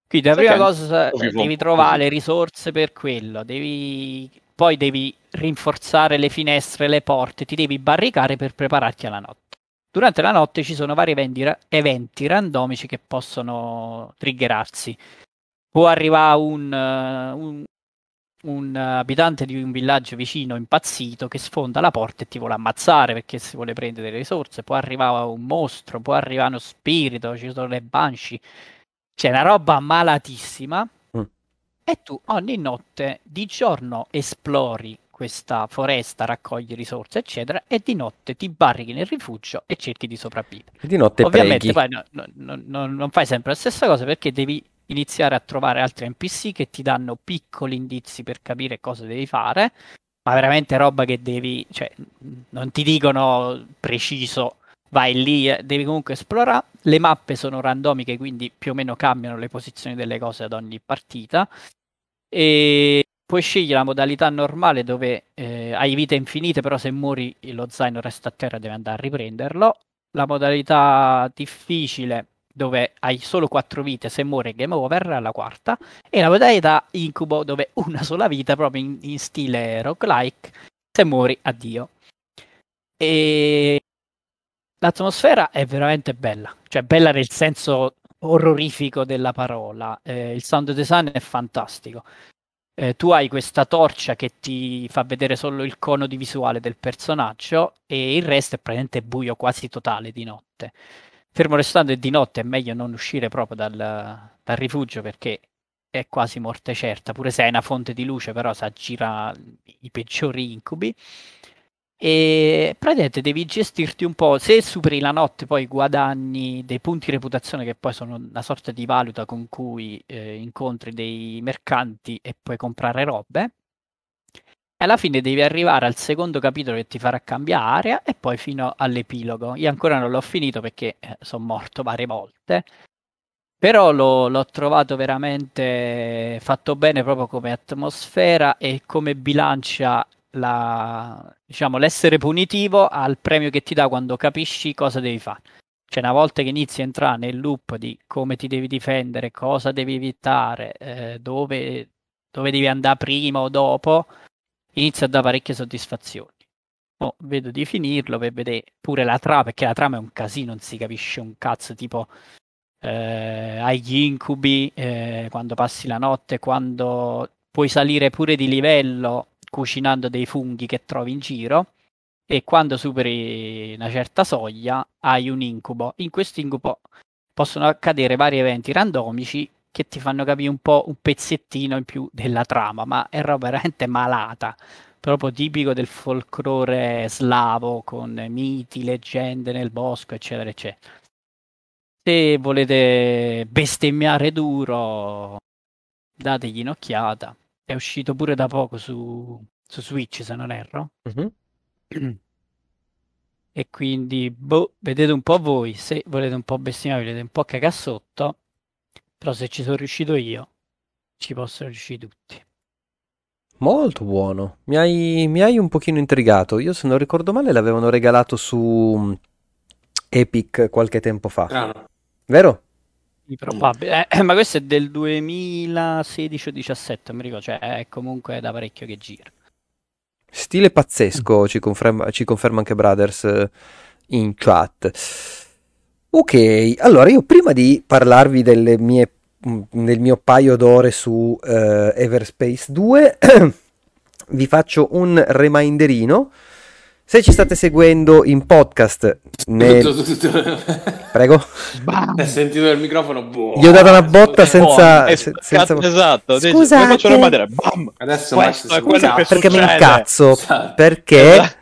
Quindi la prima cosa devi trovare le risorse per quello, devi... poi devi rinforzare le finestre, le porte, ti devi barricare per prepararti alla notte. Durante la notte ci sono vari eventi, eventi randomici che possono triggerarsi. Può arrivare un, un, un abitante di un villaggio vicino impazzito che sfonda la porta e ti vuole ammazzare perché si vuole prendere delle risorse, può arrivare un mostro, può arrivare uno spirito, ci sono le banshee, c'è una roba malatissima. E tu ogni notte di giorno esplori questa foresta, raccogli risorse, eccetera, e di notte ti barrichi nel rifugio e cerchi di sopravvivere. Di notte Ovviamente preghi. poi no, no, no, non fai sempre la stessa cosa perché devi iniziare a trovare altri NPC che ti danno piccoli indizi per capire cosa devi fare, ma veramente roba che devi, cioè, non ti dicono preciso, vai lì, eh, devi comunque esplorare. Le mappe sono randomiche, quindi più o meno cambiano le posizioni delle cose ad ogni partita. E puoi scegliere la modalità normale dove eh, hai vite infinite, però se muori lo zaino resta a terra e devi andare a riprenderlo. La modalità difficile dove hai solo 4 vite, se muore game over alla quarta, e la modalità incubo dove una sola vita, proprio in, in stile roguelike, se muori addio. E l'atmosfera è veramente bella, cioè bella nel senso orrorifico della parola, eh, il sound design è fantastico. Eh, tu hai questa torcia che ti fa vedere solo il cono di visuale del personaggio e il resto è praticamente buio quasi totale di notte fermo restando è di notte è meglio non uscire proprio dal, dal rifugio perché è quasi morte certa, pure se hai una fonte di luce, però si aggira i peggiori incubi. E praticamente devi gestirti un po'. Se superi la notte, poi guadagni dei punti reputazione, che poi sono una sorta di valuta con cui eh, incontri dei mercanti e puoi comprare robe alla fine devi arrivare al secondo capitolo che ti farà cambiare area e poi fino all'epilogo. Io ancora non l'ho finito perché eh, sono morto varie volte. Però l'ho, l'ho, trovato veramente fatto bene proprio come atmosfera e come bilancia la, diciamo, l'essere punitivo al premio che ti dà quando capisci cosa devi fare. Cioè, una volta che inizi a entrare nel loop di come ti devi difendere, cosa devi evitare, eh, dove, dove devi andare prima o dopo, inizia a dare parecchie soddisfazioni. Oh, vedo di finirlo per vedere pure la trama, perché la trama è un casino, non si capisce un cazzo, tipo eh, hai incubi eh, quando passi la notte, quando puoi salire pure di livello cucinando dei funghi che trovi in giro e quando superi una certa soglia hai un incubo. In questo incubo possono accadere vari eventi randomici che ti fanno capire un po' un pezzettino in più della trama, ma è roba veramente malata, proprio tipico del folklore slavo con miti, leggende nel bosco, eccetera, eccetera. Se volete bestemmiare duro, dategli un'occhiata. È uscito pure da poco su, su Switch, se non erro. Mm-hmm. e quindi, boh, vedete un po' voi. Se volete un po' bestemmiare, vedete un po' cagare sotto però se ci sono riuscito io, ci possono riuscire tutti. Molto buono. Mi hai, mi hai un pochino intrigato. Io, se non ricordo male, l'avevano regalato su mm, Epic qualche tempo fa. Ah. Vero? Probabile. Eh, ma questo è del 2016 o 2017, mi ricordo. Cioè, è comunque da parecchio che gira. Stile pazzesco, mm. ci, conferma, ci conferma anche Brothers eh, in chat. Ok, allora io prima di parlarvi delle mie, mm, del mio paio d'ore su uh, Everspace 2, vi faccio un reminderino. Se ci state seguendo in podcast, nel... prego. Hai sentito il microfono? Boh. Gli ho dato una botta senza. Es- senza... Esatto. Scusate. Faccio una bandiera. Bam. Adesso Questo è quello che perché succede. mi incazzo. Esatto. Perché esatto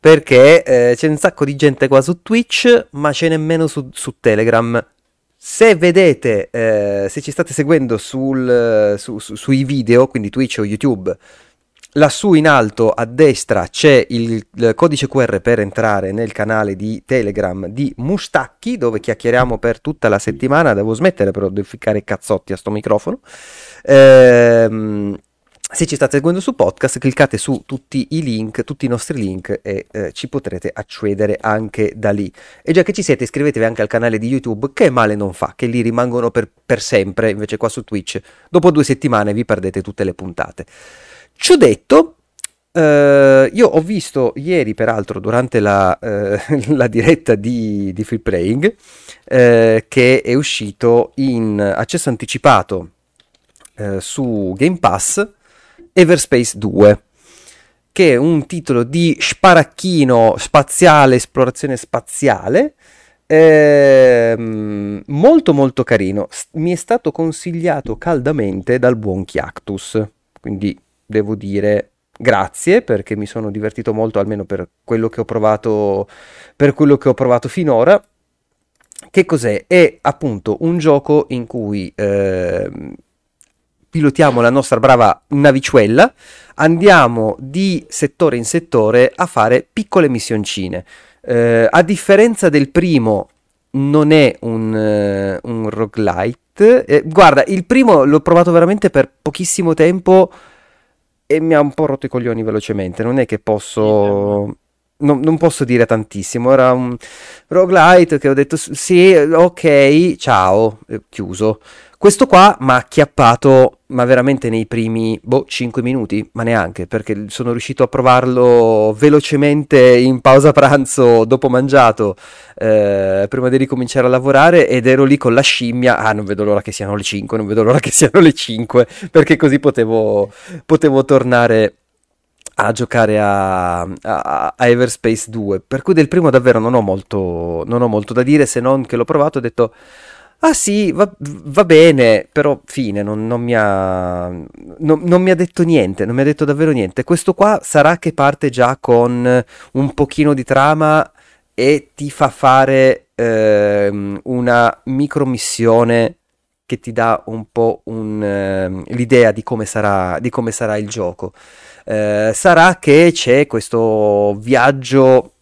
perché eh, c'è un sacco di gente qua su Twitch, ma ce n'è meno su, su Telegram. Se vedete, eh, se ci state seguendo sul, su, su, sui video, quindi Twitch o YouTube, lassù in alto a destra c'è il, il, codice QR per entrare nel canale di Telegram di Mustacchi, dove chiacchieriamo per tutta la settimana. Devo smettere però di ficcare cazzotti a sto microfono. Ehm se ci state seguendo su podcast, cliccate su tutti i link, tutti i nostri link e eh, ci potrete accedere anche da lì. E già che ci siete, iscrivetevi anche al canale di YouTube, che male non fa, che lì rimangono per, per sempre, invece qua su Twitch, dopo due settimane vi perdete tutte le puntate. Ciò detto, Uh, io ho visto ieri, peraltro, durante la, uh, la diretta di, di Free Playing, uh, che è uscito in accesso anticipato su Game Pass Everspace 2, che è un titolo di sparacchino spaziale, esplorazione spaziale, ehm, molto molto carino. Mi è stato consigliato caldamente dal buon Chiactus, quindi devo dire grazie perché mi sono divertito molto almeno per quello che ho provato per quello che ho provato finora che cos'è? È appunto un gioco in cui eh, pilotiamo la nostra brava navicella, andiamo di settore in settore a fare piccole missioncine. Eh, a differenza del primo, non è un, uh, un roguelite. Eh, guarda, il primo l'ho provato veramente per pochissimo tempo e mi ha un po' rotto i coglioni velocemente. Non è che posso. Non, non, posso dire tantissimo. Era un roguelite che ho detto sì, ok, ciao, chiuso. Questo qua mi ha acchiappato, ma veramente nei primi boh, 5 minuti, ma neanche, perché sono riuscito a provarlo velocemente in pausa pranzo dopo mangiato, eh, prima di ricominciare a lavorare, ed ero lì con la scimmia. Ah, non vedo l'ora che siano le 5, non vedo l'ora che siano le 5, perché così potevo, potevo tornare a giocare a, a, a, Everspace 2. Per cui del primo davvero non ho molto, non ho molto da dire, se non che l'ho provato ho detto Ah sì, va, va bene, però fine, non, non, mi ha, non, non, mi ha, detto niente, non mi ha detto davvero niente. Questo qua sarà che parte già con un pochino di trama e ti fa fare eh, una micromissione che ti dà un po' un, eh, l'idea di come, sarà, di come sarà il gioco. Eh, sarà che c'è questo viaggio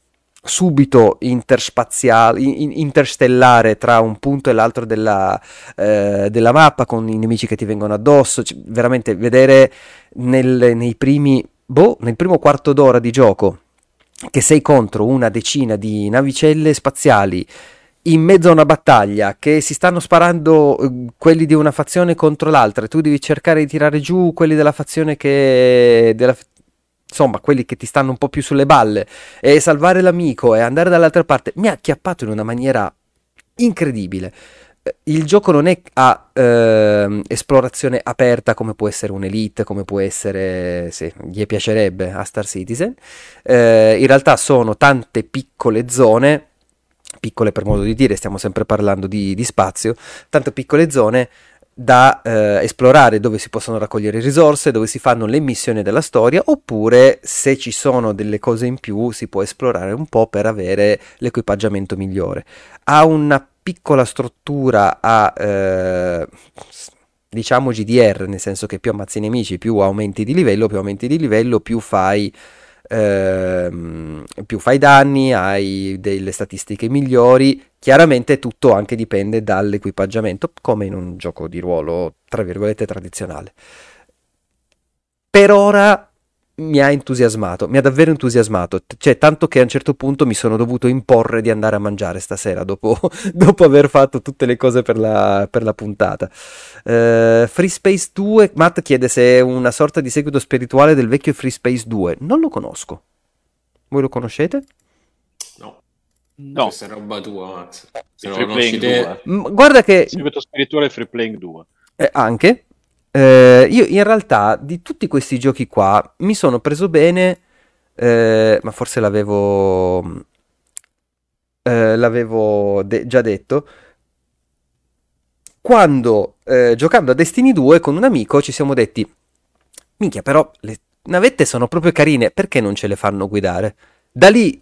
subito interspaziale, interstellare tra un punto e l'altro della, eh, della, mappa con i nemici che ti vengono addosso. Cioè, veramente vedere nel, nei primi, boh, nel primo quarto d'ora di gioco che sei contro una decina di navicelle spaziali in mezzo a una battaglia che si stanno sparando eh, quelli di una fazione contro l'altra e tu devi cercare di tirare giù quelli della fazione che della, insomma, quelli che ti stanno un po' più sulle balle, e salvare l'amico e andare dall'altra parte, mi ha acchiappato in una maniera incredibile. Eh, il gioco non è a eh, esplorazione aperta come può essere un Elite, come può essere, se gli piacerebbe, a Star Citizen. Eh, in realtà sono tante piccole zone, piccole per modo di dire, stiamo sempre parlando di, di spazio, tante piccole zone da eh, esplorare dove si possono raccogliere risorse, dove si fanno le missioni della storia, oppure se ci sono delle cose in più si può esplorare un po' per avere l'equipaggiamento migliore. Ha una piccola struttura a eh, diciamo GDR, nel senso che più ammazzi i nemici, più aumenti di livello, più aumenti di livello, più fai ehm, più fai danni, hai delle statistiche migliori. Chiaramente tutto anche dipende dall'equipaggiamento, come in un gioco di ruolo, tra virgolette, tradizionale. Per ora mi ha entusiasmato, mi ha davvero entusiasmato, cioè tanto che a un certo punto mi sono dovuto imporre di andare a mangiare stasera dopo, dopo aver fatto tutte le cose per la, per la puntata. Uh, Free Space 2, Matt chiede se è una sorta di seguito spirituale del vecchio Free Space 2, non lo conosco. Voi lo conoscete? No. No. Questa è roba tua, Max. Se lo conosci te... Guarda che... Il seguito spirituale è Free Playing 2. Eh, anche, eh, io in realtà di tutti questi giochi qua mi sono preso bene, eh, ma forse l'avevo, eh, l'avevo de- già detto. Quando eh, giocando a Destiny 2 con un amico ci siamo detti: Minchia, però le navette sono proprio carine, perché non ce le fanno guidare? Da lì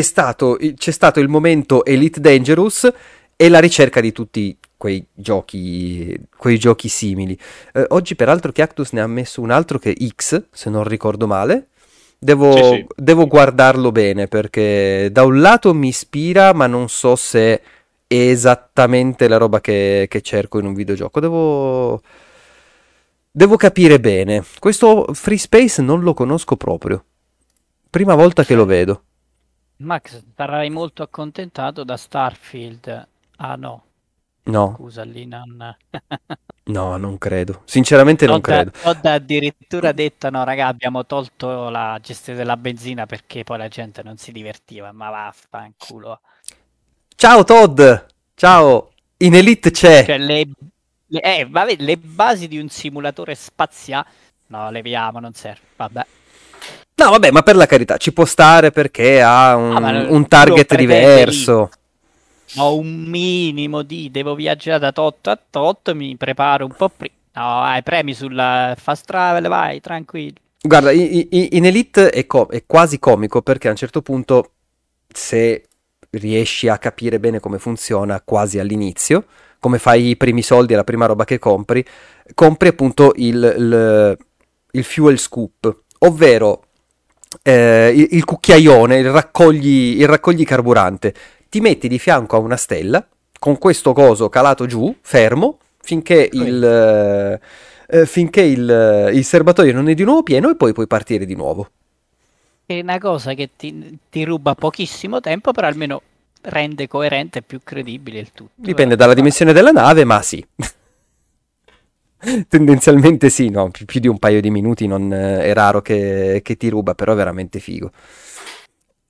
stato, c'è stato il momento Elite Dangerous e la ricerca di tutti quei giochi, quei giochi simili. Eh, oggi peraltro Cactus ne ha messo un altro che X, se non ricordo male. Devo, sì, sì. devo guardarlo bene perché da un lato mi ispira, ma non so se è esattamente la roba che, che cerco in un videogioco. Devo, Devo capire bene. Questo Free Space non lo conosco proprio. Prima volta che lo vedo. Max, sarai molto accontentato da Starfield. Ah no. No. Scusa, lì non... no, non credo. Sinceramente non Todd, credo. Todd addirittura detto, no raga, abbiamo tolto la gestione della benzina perché poi la gente non si divertiva, ma vaffanculo. Ciao Todd! Ciao! In Elite c'è! Cioè, le, le, eh, vabbè, le basi di un simulatore spaziale... No, leviamo, non serve. Vabbè. No, vabbè, ma per la carità, ci può stare perché ha un, ah, un target diverso. Ho un minimo di devo viaggiare da tot a tot, mi preparo un po' prima. No, hai premi sulla fast travel, vai, tranquillo. Guarda, in Elite è, co- è quasi comico perché a un certo punto, se riesci a capire bene come funziona quasi all'inizio, come fai i primi soldi, la prima roba che compri, compri appunto il, il, il fuel scoop, ovvero eh, il, il, cucchiaione, il raccogli, il raccogli carburante. Ti metti di fianco a una stella con questo coso calato giù, fermo, finché il, eh, eh, finché il, il serbatoio non è di nuovo pieno e poi puoi partire di nuovo. È una cosa che ti, ti ruba pochissimo tempo, però almeno rende coerente e più credibile il tutto. Dipende dalla dimensione della nave, ma sì. Tendenzialmente sì, no, più, più, di un paio di minuti non, eh, è raro che, che, ti ruba, però è veramente figo.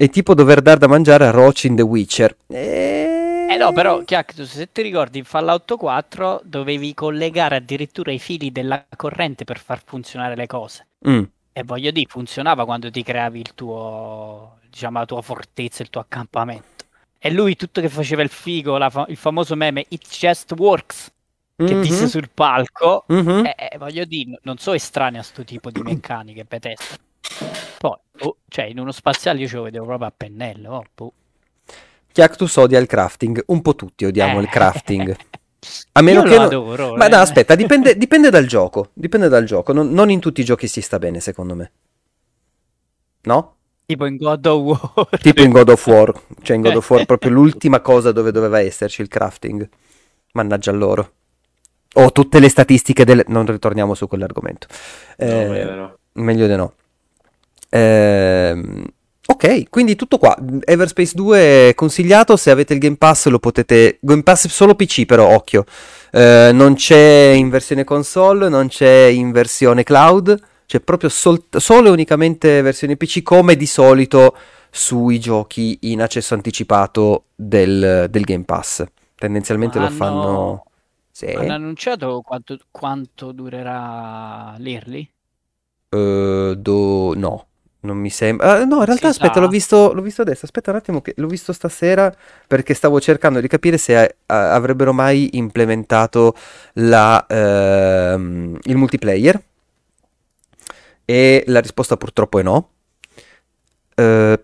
È tipo dover dar da mangiare a Roach in The Witcher. E... Eh no, però Cactus, se ti ricordi in Fallout 4 dovevi collegare addirittura i fili della corrente per far funzionare le cose. Mm. E voglio dire, funzionava quando ti creavi il tuo, diciamo, la tua fortezza, il tuo accampamento. E lui tutto che faceva il figo, fa- il famoso meme It just works che mm-hmm. disse sul palco, mm-hmm. eh, voglio dire, non so estraneo a questo tipo di meccaniche Bethesda. Poi, oh, cioè, in uno spaziale io ce lo vedevo proprio a pennello. Oh, boh. Chiactus odia il crafting, un po' tutti odiamo eh. il crafting. A meno io che. Adoro, non... Ma no, eh. aspetta, dipende, dipende, dal gioco. Dipende dal gioco. Non, non, in tutti i giochi si sta bene, secondo me. No? Tipo in God of War. Tipo in God of War. Cioè, in God of War, proprio l'ultima cosa dove doveva esserci il crafting. Mannaggia loro. O tutte le statistiche del... Non ritorniamo su quell'argomento. Eh, no, meglio di no. Meglio di no. Eh, ok, quindi tutto qua. Everspace 2 è consigliato, se avete il Game Pass lo potete... Game Pass solo PC però, occhio. Eh, non c'è in versione console, non c'è in versione cloud, c'è proprio sol- solo e unicamente versione PC come di solito sui giochi in accesso anticipato del, del Game Pass. Tendenzialmente Ma lo fanno... Sì. Hanno annunciato quanto, quanto durerà l'early? Uh, do... No, non mi sembra. Uh, no, in realtà, si aspetta, l'ho visto, l'ho visto, adesso. Aspetta un attimo, che l'ho visto stasera perché stavo cercando di capire se uh, avrebbero mai implementato la, uh, il multiplayer. E la risposta purtroppo è no. Eh,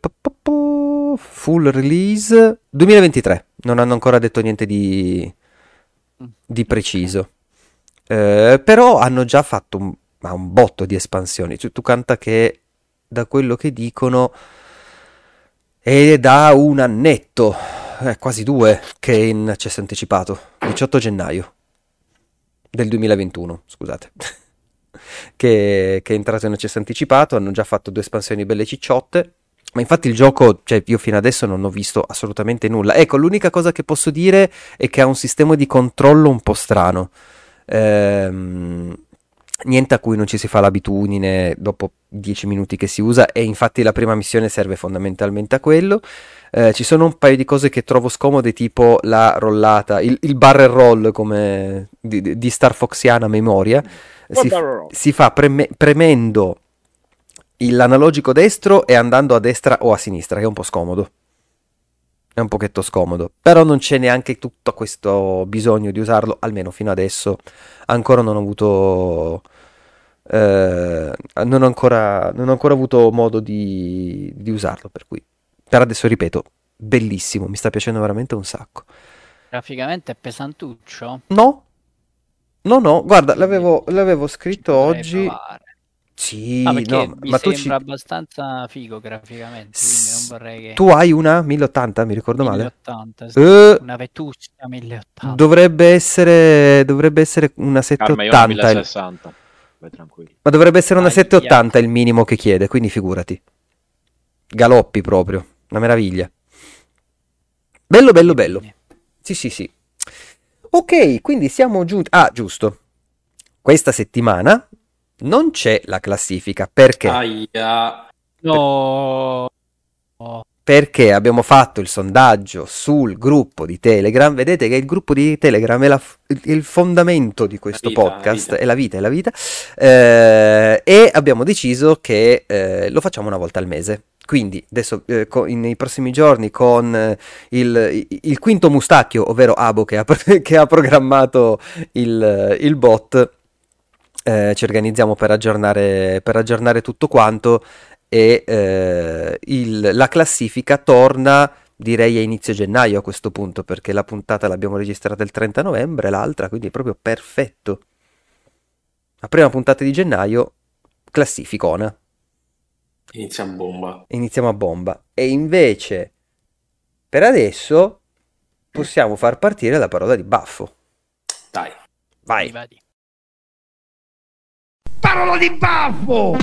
full release 2023. Non hanno ancora detto niente di, di preciso. Eh, però hanno già fatto un, un botto di espansioni. Cioè, tu canta che da quello che dicono è da un annetto, eh, quasi due, che è in accesso anticipato. 18 gennaio del 2021, scusate. che, che è entrato in accesso anticipato, hanno già fatto due espansioni belle cicciotte. Ma infatti il gioco, cioè io fino adesso non ho visto assolutamente nulla. Ecco, l'unica cosa che posso dire è che ha un sistema di controllo un po' strano. Ehm, niente a cui non ci si fa l'abitudine dopo 10 minuti che si usa e infatti la prima missione serve fondamentalmente a quello. Eh, ci sono un paio di cose che trovo scomode, tipo la rollata, il, il barrel roll come di, di Star Foxiana memoria. Si, si, fa preme, premendo l'analogico destro e andando a destra o a sinistra, che è un po' scomodo. È un pochetto scomodo, però non c'è neanche tutto questo bisogno di usarlo, almeno fino adesso ancora non ho avuto... Eh, non, ho ancora, non ho ancora avuto modo di, di usarlo, per cui per adesso ripeto, bellissimo, mi sta piacendo veramente un sacco. Graficamente è pesantuccio? No, no, no, guarda, l'avevo, l'avevo scritto oggi. Provare. Sì, ah, no, mi ma tu ci... abbastanza figo graficamente, quindi non vorrei che... Tu hai una 1080, mi ricordo 1080, male? Sì. Uh, una vetusca 1080. Dovrebbe essere, dovrebbe essere una 780. Calma, io 1060. vai tranquillo. Ma dovrebbe essere una 780 il minimo che chiede, quindi figurati. Galoppi proprio, una meraviglia. Bello, bello, bello. Sì, sì, sì. Ok, quindi siamo giunti... Ah, giusto. Questa settimana non c'è la classifica perché... Aia. No. Perché abbiamo fatto il sondaggio sul gruppo di Telegram. Vedete che il gruppo di Telegram è la, il fondamento di questo vita, podcast, è la vita, è la vita. Eh, e abbiamo deciso che eh, lo facciamo una volta al mese. Quindi adesso eh, nei prossimi giorni con eh, il, il, quinto mustacchio, ovvero Abo che ha, che ha programmato il, il bot, eh, ci organizziamo per aggiornare, per aggiornare, tutto quanto e eh, il, la classifica torna direi a inizio gennaio a questo punto perché la puntata l'abbiamo registrata il 30 novembre, l'altra quindi è proprio perfetto. La prima puntata di gennaio classificona. Inizia a bomba. Iniziamo a bomba. E invece, per adesso, possiamo far partire la parola di baffo. Dai. Vai. Vai. Parola di baffo!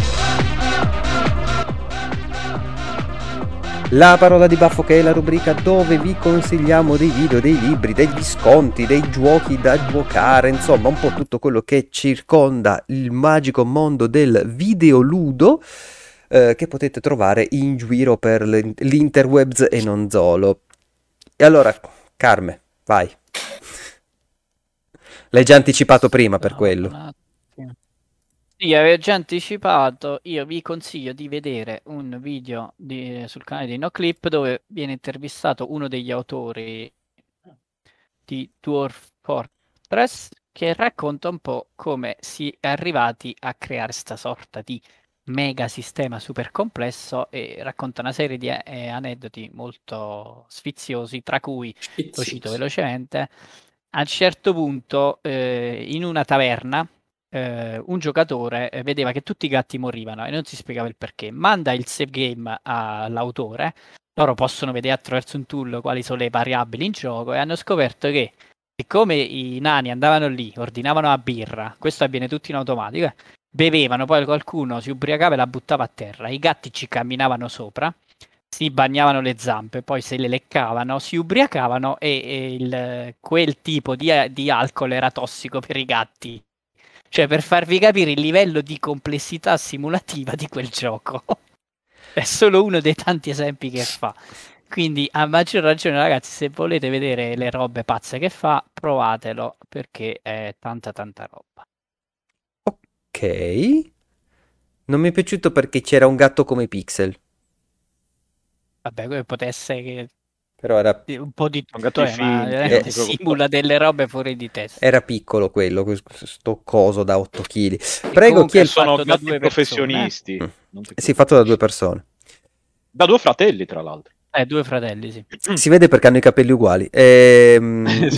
La parola di baffo che è la rubrica dove vi consigliamo dei video, dei libri, degli sconti, dei giochi da giocare, insomma un po' tutto quello che circonda il magico mondo del videoludo eh, che potete trovare in giro per l'interwebs e non solo. E allora, Carme, vai. L'hai già anticipato prima per quello. Sì, avevo già anticipato. Io vi consiglio di vedere un video di, sul canale di NoClip dove viene intervistato uno degli autori di Dwarf Fortress che racconta un po' come si è arrivati a creare questa sorta di mega sistema super complesso e racconta una serie di eh, aneddoti molto sfiziosi, tra cui, lo cito velocemente, a un certo punto eh, in una taverna eh, un giocatore eh, vedeva che tutti i gatti morivano e non si spiegava il perché, manda il save game all'autore, loro possono vedere attraverso un tool quali sono le variabili in gioco e hanno scoperto che siccome i nani andavano lì, ordinavano la birra, questo avviene tutto in automatico, bevevano, poi qualcuno si ubriacava e la buttava a terra, i gatti ci camminavano sopra, si bagnavano le zampe, poi se le leccavano, si ubriacavano e, e il, quel tipo di, di, alcol era tossico per i gatti. Cioè, per farvi capire il livello di complessità simulativa di quel gioco. È solo uno dei tanti esempi che fa. Quindi, a maggior ragione, ragazzi, se volete vedere le robe pazze che fa, provatelo perché è tanta, tanta roba. Ok. Non mi è piaciuto perché c'era un gatto come Pixel. Vabbè, come potesse che... Però era un po' di tutto, eh, ma eh, simula delle robe fuori di testa. Era piccolo quello, questo coso da 8 kg. Prego, chi è il sono gatti professionisti. Eh? Si è fatto da due persone. Da due fratelli, tra l'altro. Eh, due fratelli, sì. Si vede perché hanno i capelli uguali. Ehm...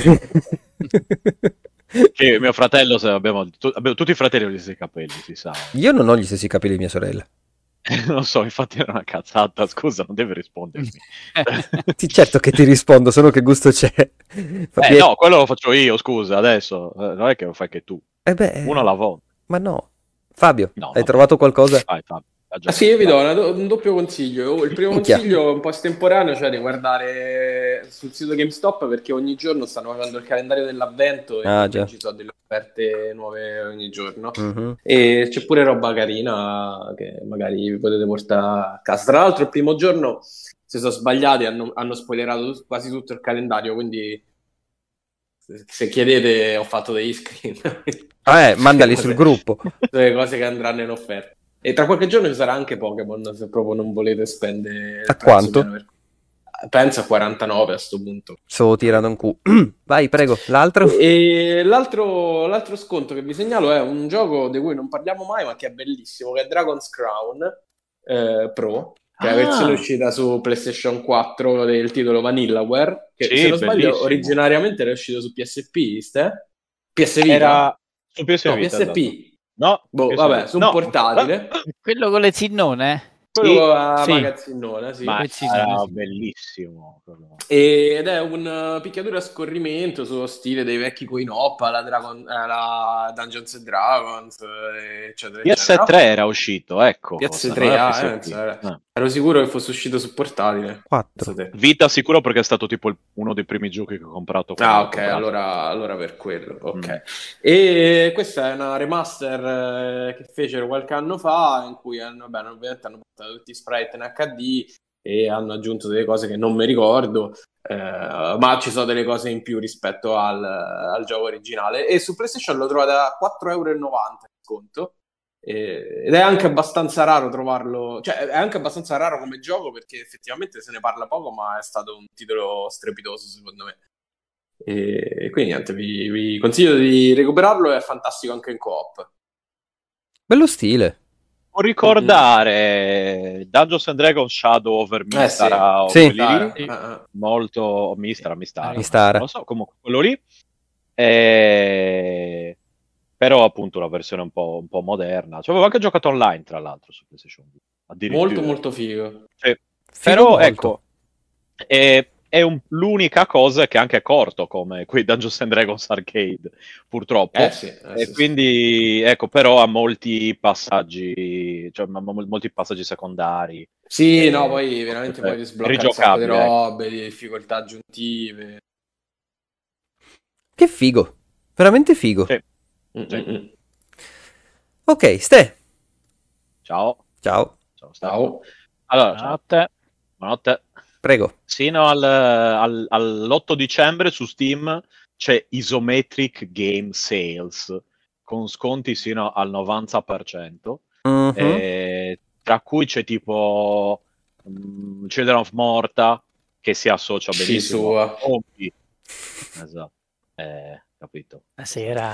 che mio fratello, abbiamo, tu, abbiamo, tutti i fratelli hanno gli stessi capelli, si sa. Io non ho gli stessi capelli di mia sorella. non so, infatti era una cazzata, scusa, non deve rispondermi. sì, certo che ti rispondo, solo che gusto c'è. Eh, no, quello lo faccio io, scusa, adesso. Eh, non è che lo fai che tu. Eh beh, Uno alla volta. Ma no. Fabio, no, hai vabbè. trovato qualcosa? Vai, Fabio. Ah, sì, io vi do do- un doppio consiglio. Il primo Minchia. consiglio un po' estemporaneo, cioè di guardare sul sito GameStop perché ogni giorno stanno facendo il calendario dell'avvento e ah, ci sono delle offerte nuove ogni giorno. Uh-huh. E c'è pure roba carina che magari vi potete portare a casa. Tra l'altro, il primo giorno si sono sbagliati, hanno, hanno spoilerato quasi tutto il calendario, quindi se chiedete ho fatto degli screen. Ah, eh, mandali sul gruppo. Le cose che andranno in offerta. E tra qualche giorno ci sarà anche Pokémon se proprio non volete spendere. A quanto? Per... Penso a 49 a questo punto. Sto tirando un cu. Vai, prego, l'altro? E l'altro, l'altro sconto che vi segnalo è un gioco di cui non parliamo mai, ma che è bellissimo, che è Dragon's Crown eh, Pro, che ah. è la versione uscita su PlayStation 4 del titolo Vanillaware, che sì, se non sbaglio bellissimo. originariamente era uscito su PSP, ste? PS Vita? Era su PS Vita. No, PSP. No, boh, vabbè, su un no. portatile. Quello con le zinnone? quello a sì. Magazzinone, sì. Ma era bellissimo. Ed è un picchiatura a scorrimento sullo stile dei vecchi coin op, la, Dragon, la Dungeons and Dragons, eccetera. PS3 eccetera. era uscito, ecco. PS3, ah, eh, eh. Ero sicuro che fosse uscito su portatile. 4. Vita sicuro perché è stato tipo il, uno dei primi giochi che ho comprato. Ah, ok, allora, allora, per quello. Ok. Mm. E questa è una remaster che fecero qualche anno fa in cui hanno, beh, ovviamente hanno portato tutti i sprite in HD e hanno aggiunto delle cose che non mi ricordo, eh, ma ci sono delle cose in più rispetto al, al gioco originale. E su PlayStation lo trovate a 4,90 euro in ed è anche abbastanza raro trovarlo, cioè è anche abbastanza raro come gioco perché effettivamente se ne parla poco, ma è stato un titolo strepitoso secondo me. E quindi niente, vi, vi consiglio di recuperarlo, è fantastico anche in coop. Bello stile può ricordare Dungeons and Dragons Shadow over Mistara eh, sì. o sì. lì, uh, molto Mistara, Mistara, Mistara. non so, comunque quello lì e... però appunto una versione un po', un po', moderna ci avevo anche giocato online tra l'altro su PlayStation molto molto figo, sì. però molto. ecco e è un, l'unica cosa che anche è corto come quei Dungeons and Dragons Arcade, purtroppo. Eh sì, eh e quindi, ecco, però ha molti passaggi, cioè molti passaggi secondari. Sì, e, no, poi veramente poi sbloccare di robe, di difficoltà aggiuntive. Che figo, veramente figo. Sì. Sì. Ok, Ste. Ciao. Ciao. Ciao. Ciao. Allora, buonanotte. Buonanotte. Prego. Sino al, al, all'8 dicembre su Steam c'è Isometric Game Sales con sconti sino al 90%, uh-huh. eh, tra cui c'è tipo um, Children of Morta che si associa benissimo a Zombie. Esatto. Eh, capito. Buonasera.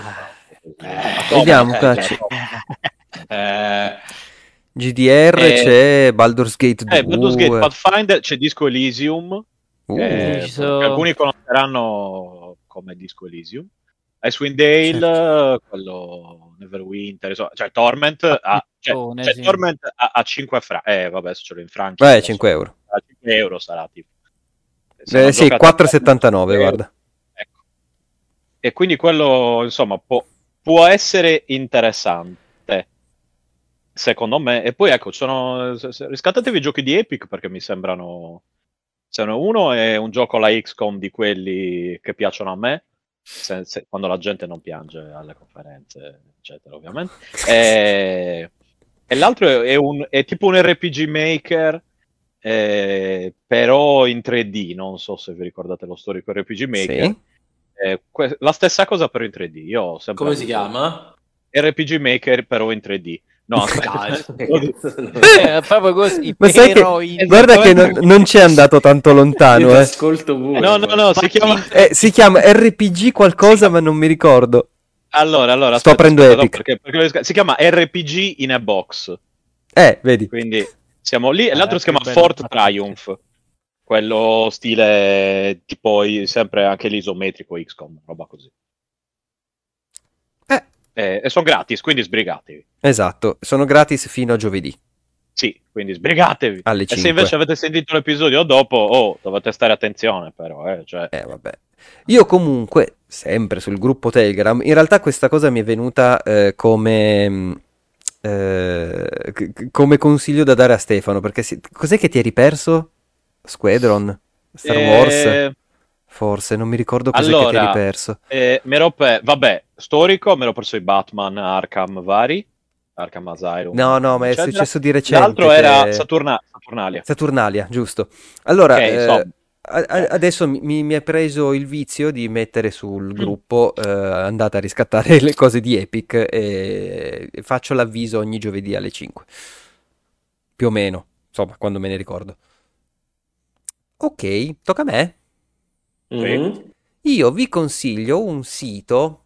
Eh, Vediamo, cacci. Eh, GDR eh, c'è Baldur's Gate 2. Eh, Baldur's Gate Pathfinder, c'è Disco Elysium. Uh, eh, so... alcuni conosceranno come Disco Elysium. Icewind Dale, certo. quello Neverwinter, cioè Torment a, cioè, cioè, Torment a, a 5 franchi. Eh, vabbè, se ce l'ho in Francia. Beh, 5 euro. A 5 euro sarà tipo. Eh, sì, 4,79, guarda. E quindi quello, insomma, può, può essere interessante secondo me. E poi ecco, sono, riscattatevi i giochi di Epic perché mi sembrano... Sono uno è un gioco alla XCOM di quelli che piacciono a me, se, se, quando la gente non piange alle conferenze, eccetera, ovviamente. E, e l'altro è, è, un, è, tipo un RPG Maker, eh, però in 3D. Non so se vi ricordate lo storico RPG Maker. Sì. Eh, que- la stessa cosa però in 3D. Io Come si chiama? RPG Maker però in 3D. No, eh, proprio così. Ma sai che, guarda che non, non c'è andato tanto lontano. Eh. Ascolto pure. No, no, no, si chiama... Eh, si chiama RPG qualcosa, ma non mi ricordo. Allora, allora sto aprendo Epic. Perché, perché, si chiama RPG in a box. Eh, vedi. Quindi siamo lì. E l'altro eh, si chiama Fort Triumph. Quello stile tipo sempre anche l'isometrico XCOM, roba così. Eh, e sono gratis, quindi sbrigatevi. Esatto, sono gratis fino a giovedì. Sì, quindi sbrigatevi. Alle 5. E se invece avete sentito l'episodio dopo, oh, dovete stare attenzione però, eh, cioè... eh vabbè. Io comunque, sempre sul gruppo Telegram, in realtà questa cosa mi è venuta eh, come... Mm, eh, come consiglio da dare a Stefano, perché si... cos'è che ti eri perso? Squadron? Star Wars? Eh, Forse, non mi ricordo cosa allora, che ti eri perso. Eh, pe- vabbè, storico, me l'ho perso i Batman Arkham vari. Arkham Asylum. No, no, ma è eccetera. successo di recente. L'altro che... era Saturna- Saturnalia. Saturnalia, giusto. Allora, okay, eh, so. a- adesso mi, mi è preso il vizio di mettere sul mm. gruppo eh, andate a riscattare le cose di Epic e faccio l'avviso ogni giovedì alle 5. Più o meno, insomma, quando me ne ricordo. Ok, tocca a me. Mm-hmm. Io vi consiglio un sito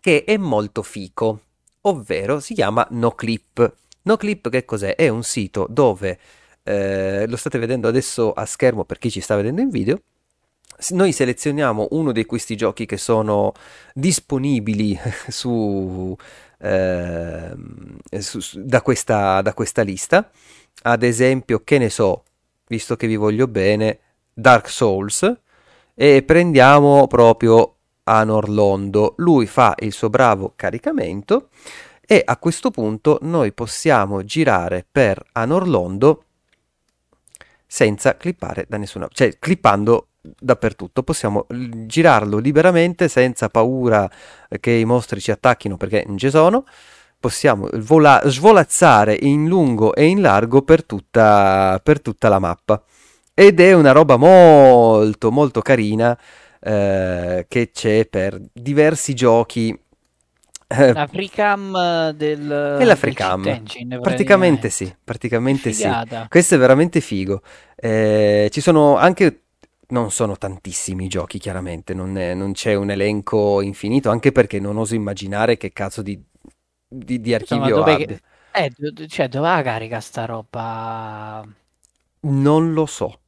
che è molto fico, ovvero si chiama NoClip. NoClip che cos'è? È un sito dove, eh, lo state vedendo adesso a schermo per chi ci sta vedendo in video, noi selezioniamo uno di questi giochi che sono disponibili su, eh, su, su, da, questa, da questa lista. Ad esempio, che ne so, visto che vi voglio bene, Dark Souls e prendiamo proprio Anor Londo. Lui fa il suo bravo caricamento e a questo punto noi possiamo girare per Anor Londo senza clippare da nessuna cioè clippando dappertutto possiamo girarlo liberamente senza paura che i mostri ci attacchino perché non ci sono possiamo vola- svolazzare in lungo e in largo per tutta, per tutta la mappa. Ed è una roba molto molto carina eh, che c'è per diversi giochi. Eh, la FreeCam del è la FreeCam engine, praticamente. Sì praticamente Figata. sì questo è veramente figo. Eh, ci sono anche non sono tantissimi i giochi chiaramente. Non, è, non, c'è un elenco infinito anche perché non oso immaginare che cazzo di, di, di archivio Insomma, abbia eh, cioè dove la carica sta roba non lo so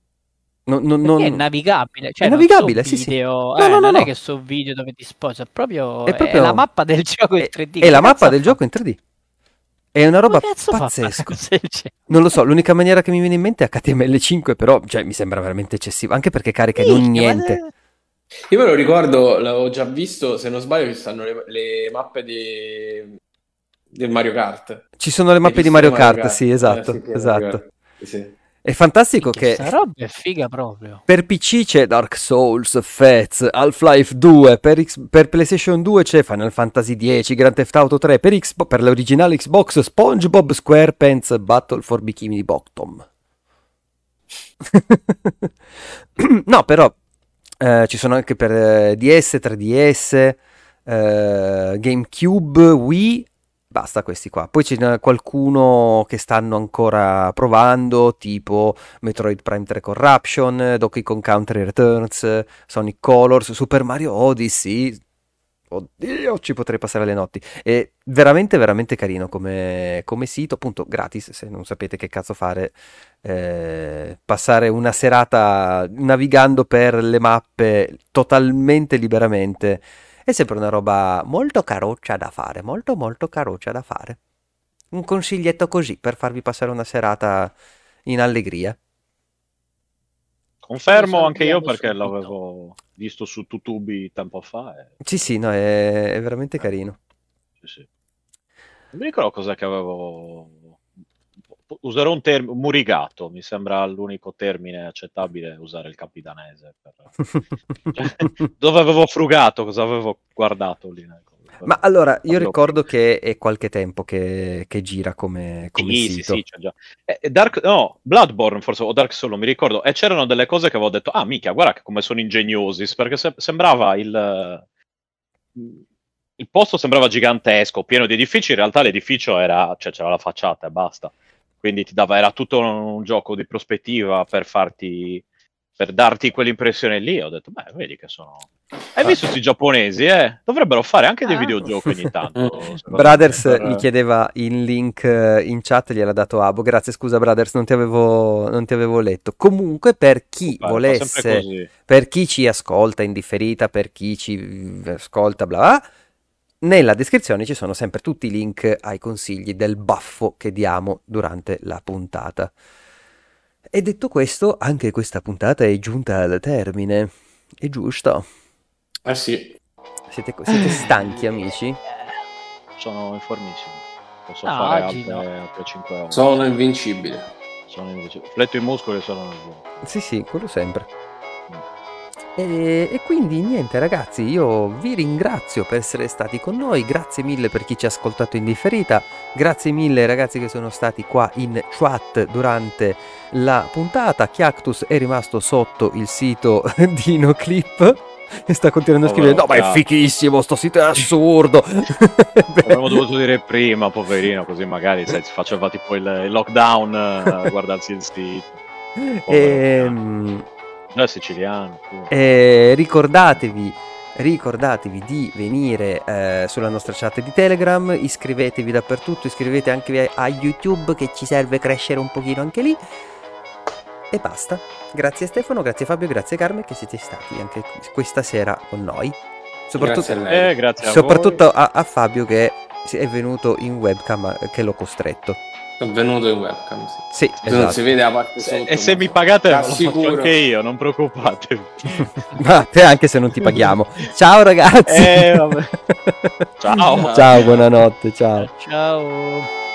No, no, non... È navigabile, cioè è navigabile, so sì, video, sì. No, eh, no, non è che so video dove ti sposa, è proprio, è proprio... È la mappa del gioco in 3D. È, è la mappa del gioco in 3D. È una roba pazzesca. Non lo so, l'unica maniera che mi viene in mente è HTML5, però cioè, mi sembra veramente eccessivo, anche perché carica sì, non niente. Ma... Io me lo ricordo, l'avevo già visto, se non sbaglio ci stanno le, le mappe di... del Mario Kart. Ci sono le mappe di Mario, Mario Kart, Kart, sì, esatto, eh, sì, esatto. Sì. È fantastico che... Questa roba è figa proprio. Per PC c'è Dark Souls, Fats, Half-Life 2, per, X... per PlayStation 2 c'è Final Fantasy X, Grand Theft Auto 3, per, X... per l'originale Xbox SpongeBob SquarePants Battle for Bikini Bottom. no, però eh, ci sono anche per eh, DS, 3DS, eh, GameCube, Wii Basta questi qua. Poi c'è qualcuno che stanno ancora provando, tipo Metroid Prime 3 Corruption, Donkey Kong Country Returns, Sonic Colors, Super Mario Odyssey. Oddio, ci potrei passare le notti. È veramente, veramente carino come, come sito, appunto gratis, se non sapete che cazzo fare. Eh, passare una serata navigando per le mappe totalmente liberamente è sempre una roba molto caroccia da fare, molto molto caroccia da fare. Un consiglietto così per farvi passare una serata in allegria. Confermo anche io perché l'avevo visto su Tutubi tempo fa. E... Sì, sì, no, è, è veramente carino. Sì, sì. Non mi ricordo cos'è che avevo userò un termine murigato, mi sembra l'unico termine accettabile usare il capitanese. Per... cioè, dove avevo frugato, cosa avevo guardato lì? Ma allora, io ricordo che è qualche tempo che, che gira come, come sì, sito. Sì, sì, già. Eh, Dark, no, Bloodborne forse, o Dark Souls, mi ricordo, e c'erano delle cose che avevo detto, ah, mica, guarda che come sono ingegnosi, perché se- sembrava il... Il posto sembrava gigantesco, pieno di edifici, in realtà l'edificio era, cioè c'era la facciata e basta quindi ti dava, era tutto un gioco di prospettiva per farti per darti quell'impressione lì. Ho detto beh vedi che sono hai visto questi giapponesi eh? dovrebbero fare anche dei ah. videogiochi ogni tanto Brothers per... mi chiedeva il link eh, in chat gliel'ha dato Abo. Grazie scusa Brothers non ti avevo, non ti avevo letto. Comunque per chi Vai, volesse per chi ci ascolta in differita per chi ci ascolta bla bla nella descrizione ci sono sempre tutti i link ai consigli del baffo che diamo durante la puntata. E detto questo, anche questa puntata è giunta al termine. È giusto? Eh sì. Siete, siete stanchi, amici? Sono informissimo. Posso no, fare altre, no. altre 5 ore. Sono invincibile. Sono invincibile. Fletto i muscoli e sono nervoso. Sì, sì, quello sempre. E, e, quindi niente ragazzi, io vi ringrazio per essere stati con noi, grazie mille per chi ci ha ascoltato in differita, grazie mille ragazzi che sono stati qua in chat durante la puntata, Chiactus è rimasto sotto il sito di NoClip e sta continuando a scrivere: No, ma è fichissimo, sto sito è assurdo. Avremmo dovuto dire prima, poverino, così magari se faceva tipo il lockdown a guardarsi il sito. Ehm. No, è siciliano. Eh, ricordatevi, ricordatevi di venire eh, sulla nostra chat di Telegram, iscrivetevi dappertutto, iscrivetevi anche a YouTube che ci serve crescere un pochino anche lì. E basta. Grazie Stefano, grazie Fabio, grazie Carmen che siete stati anche questa sera con noi. Soprattutto, grazie a, eh, grazie a soprattutto a, a, Fabio che è venuto in webcam che l'ho costretto. Sono venuto in webcam, sì. sì esatto. Non si vede la parte sotto. E se mi pagate lo faccio anche io, non preoccupatevi. ma te anche se non ti paghiamo. Ciao ragazzi. Eh, ciao. Ciao, buonanotte, ciao. Ciao.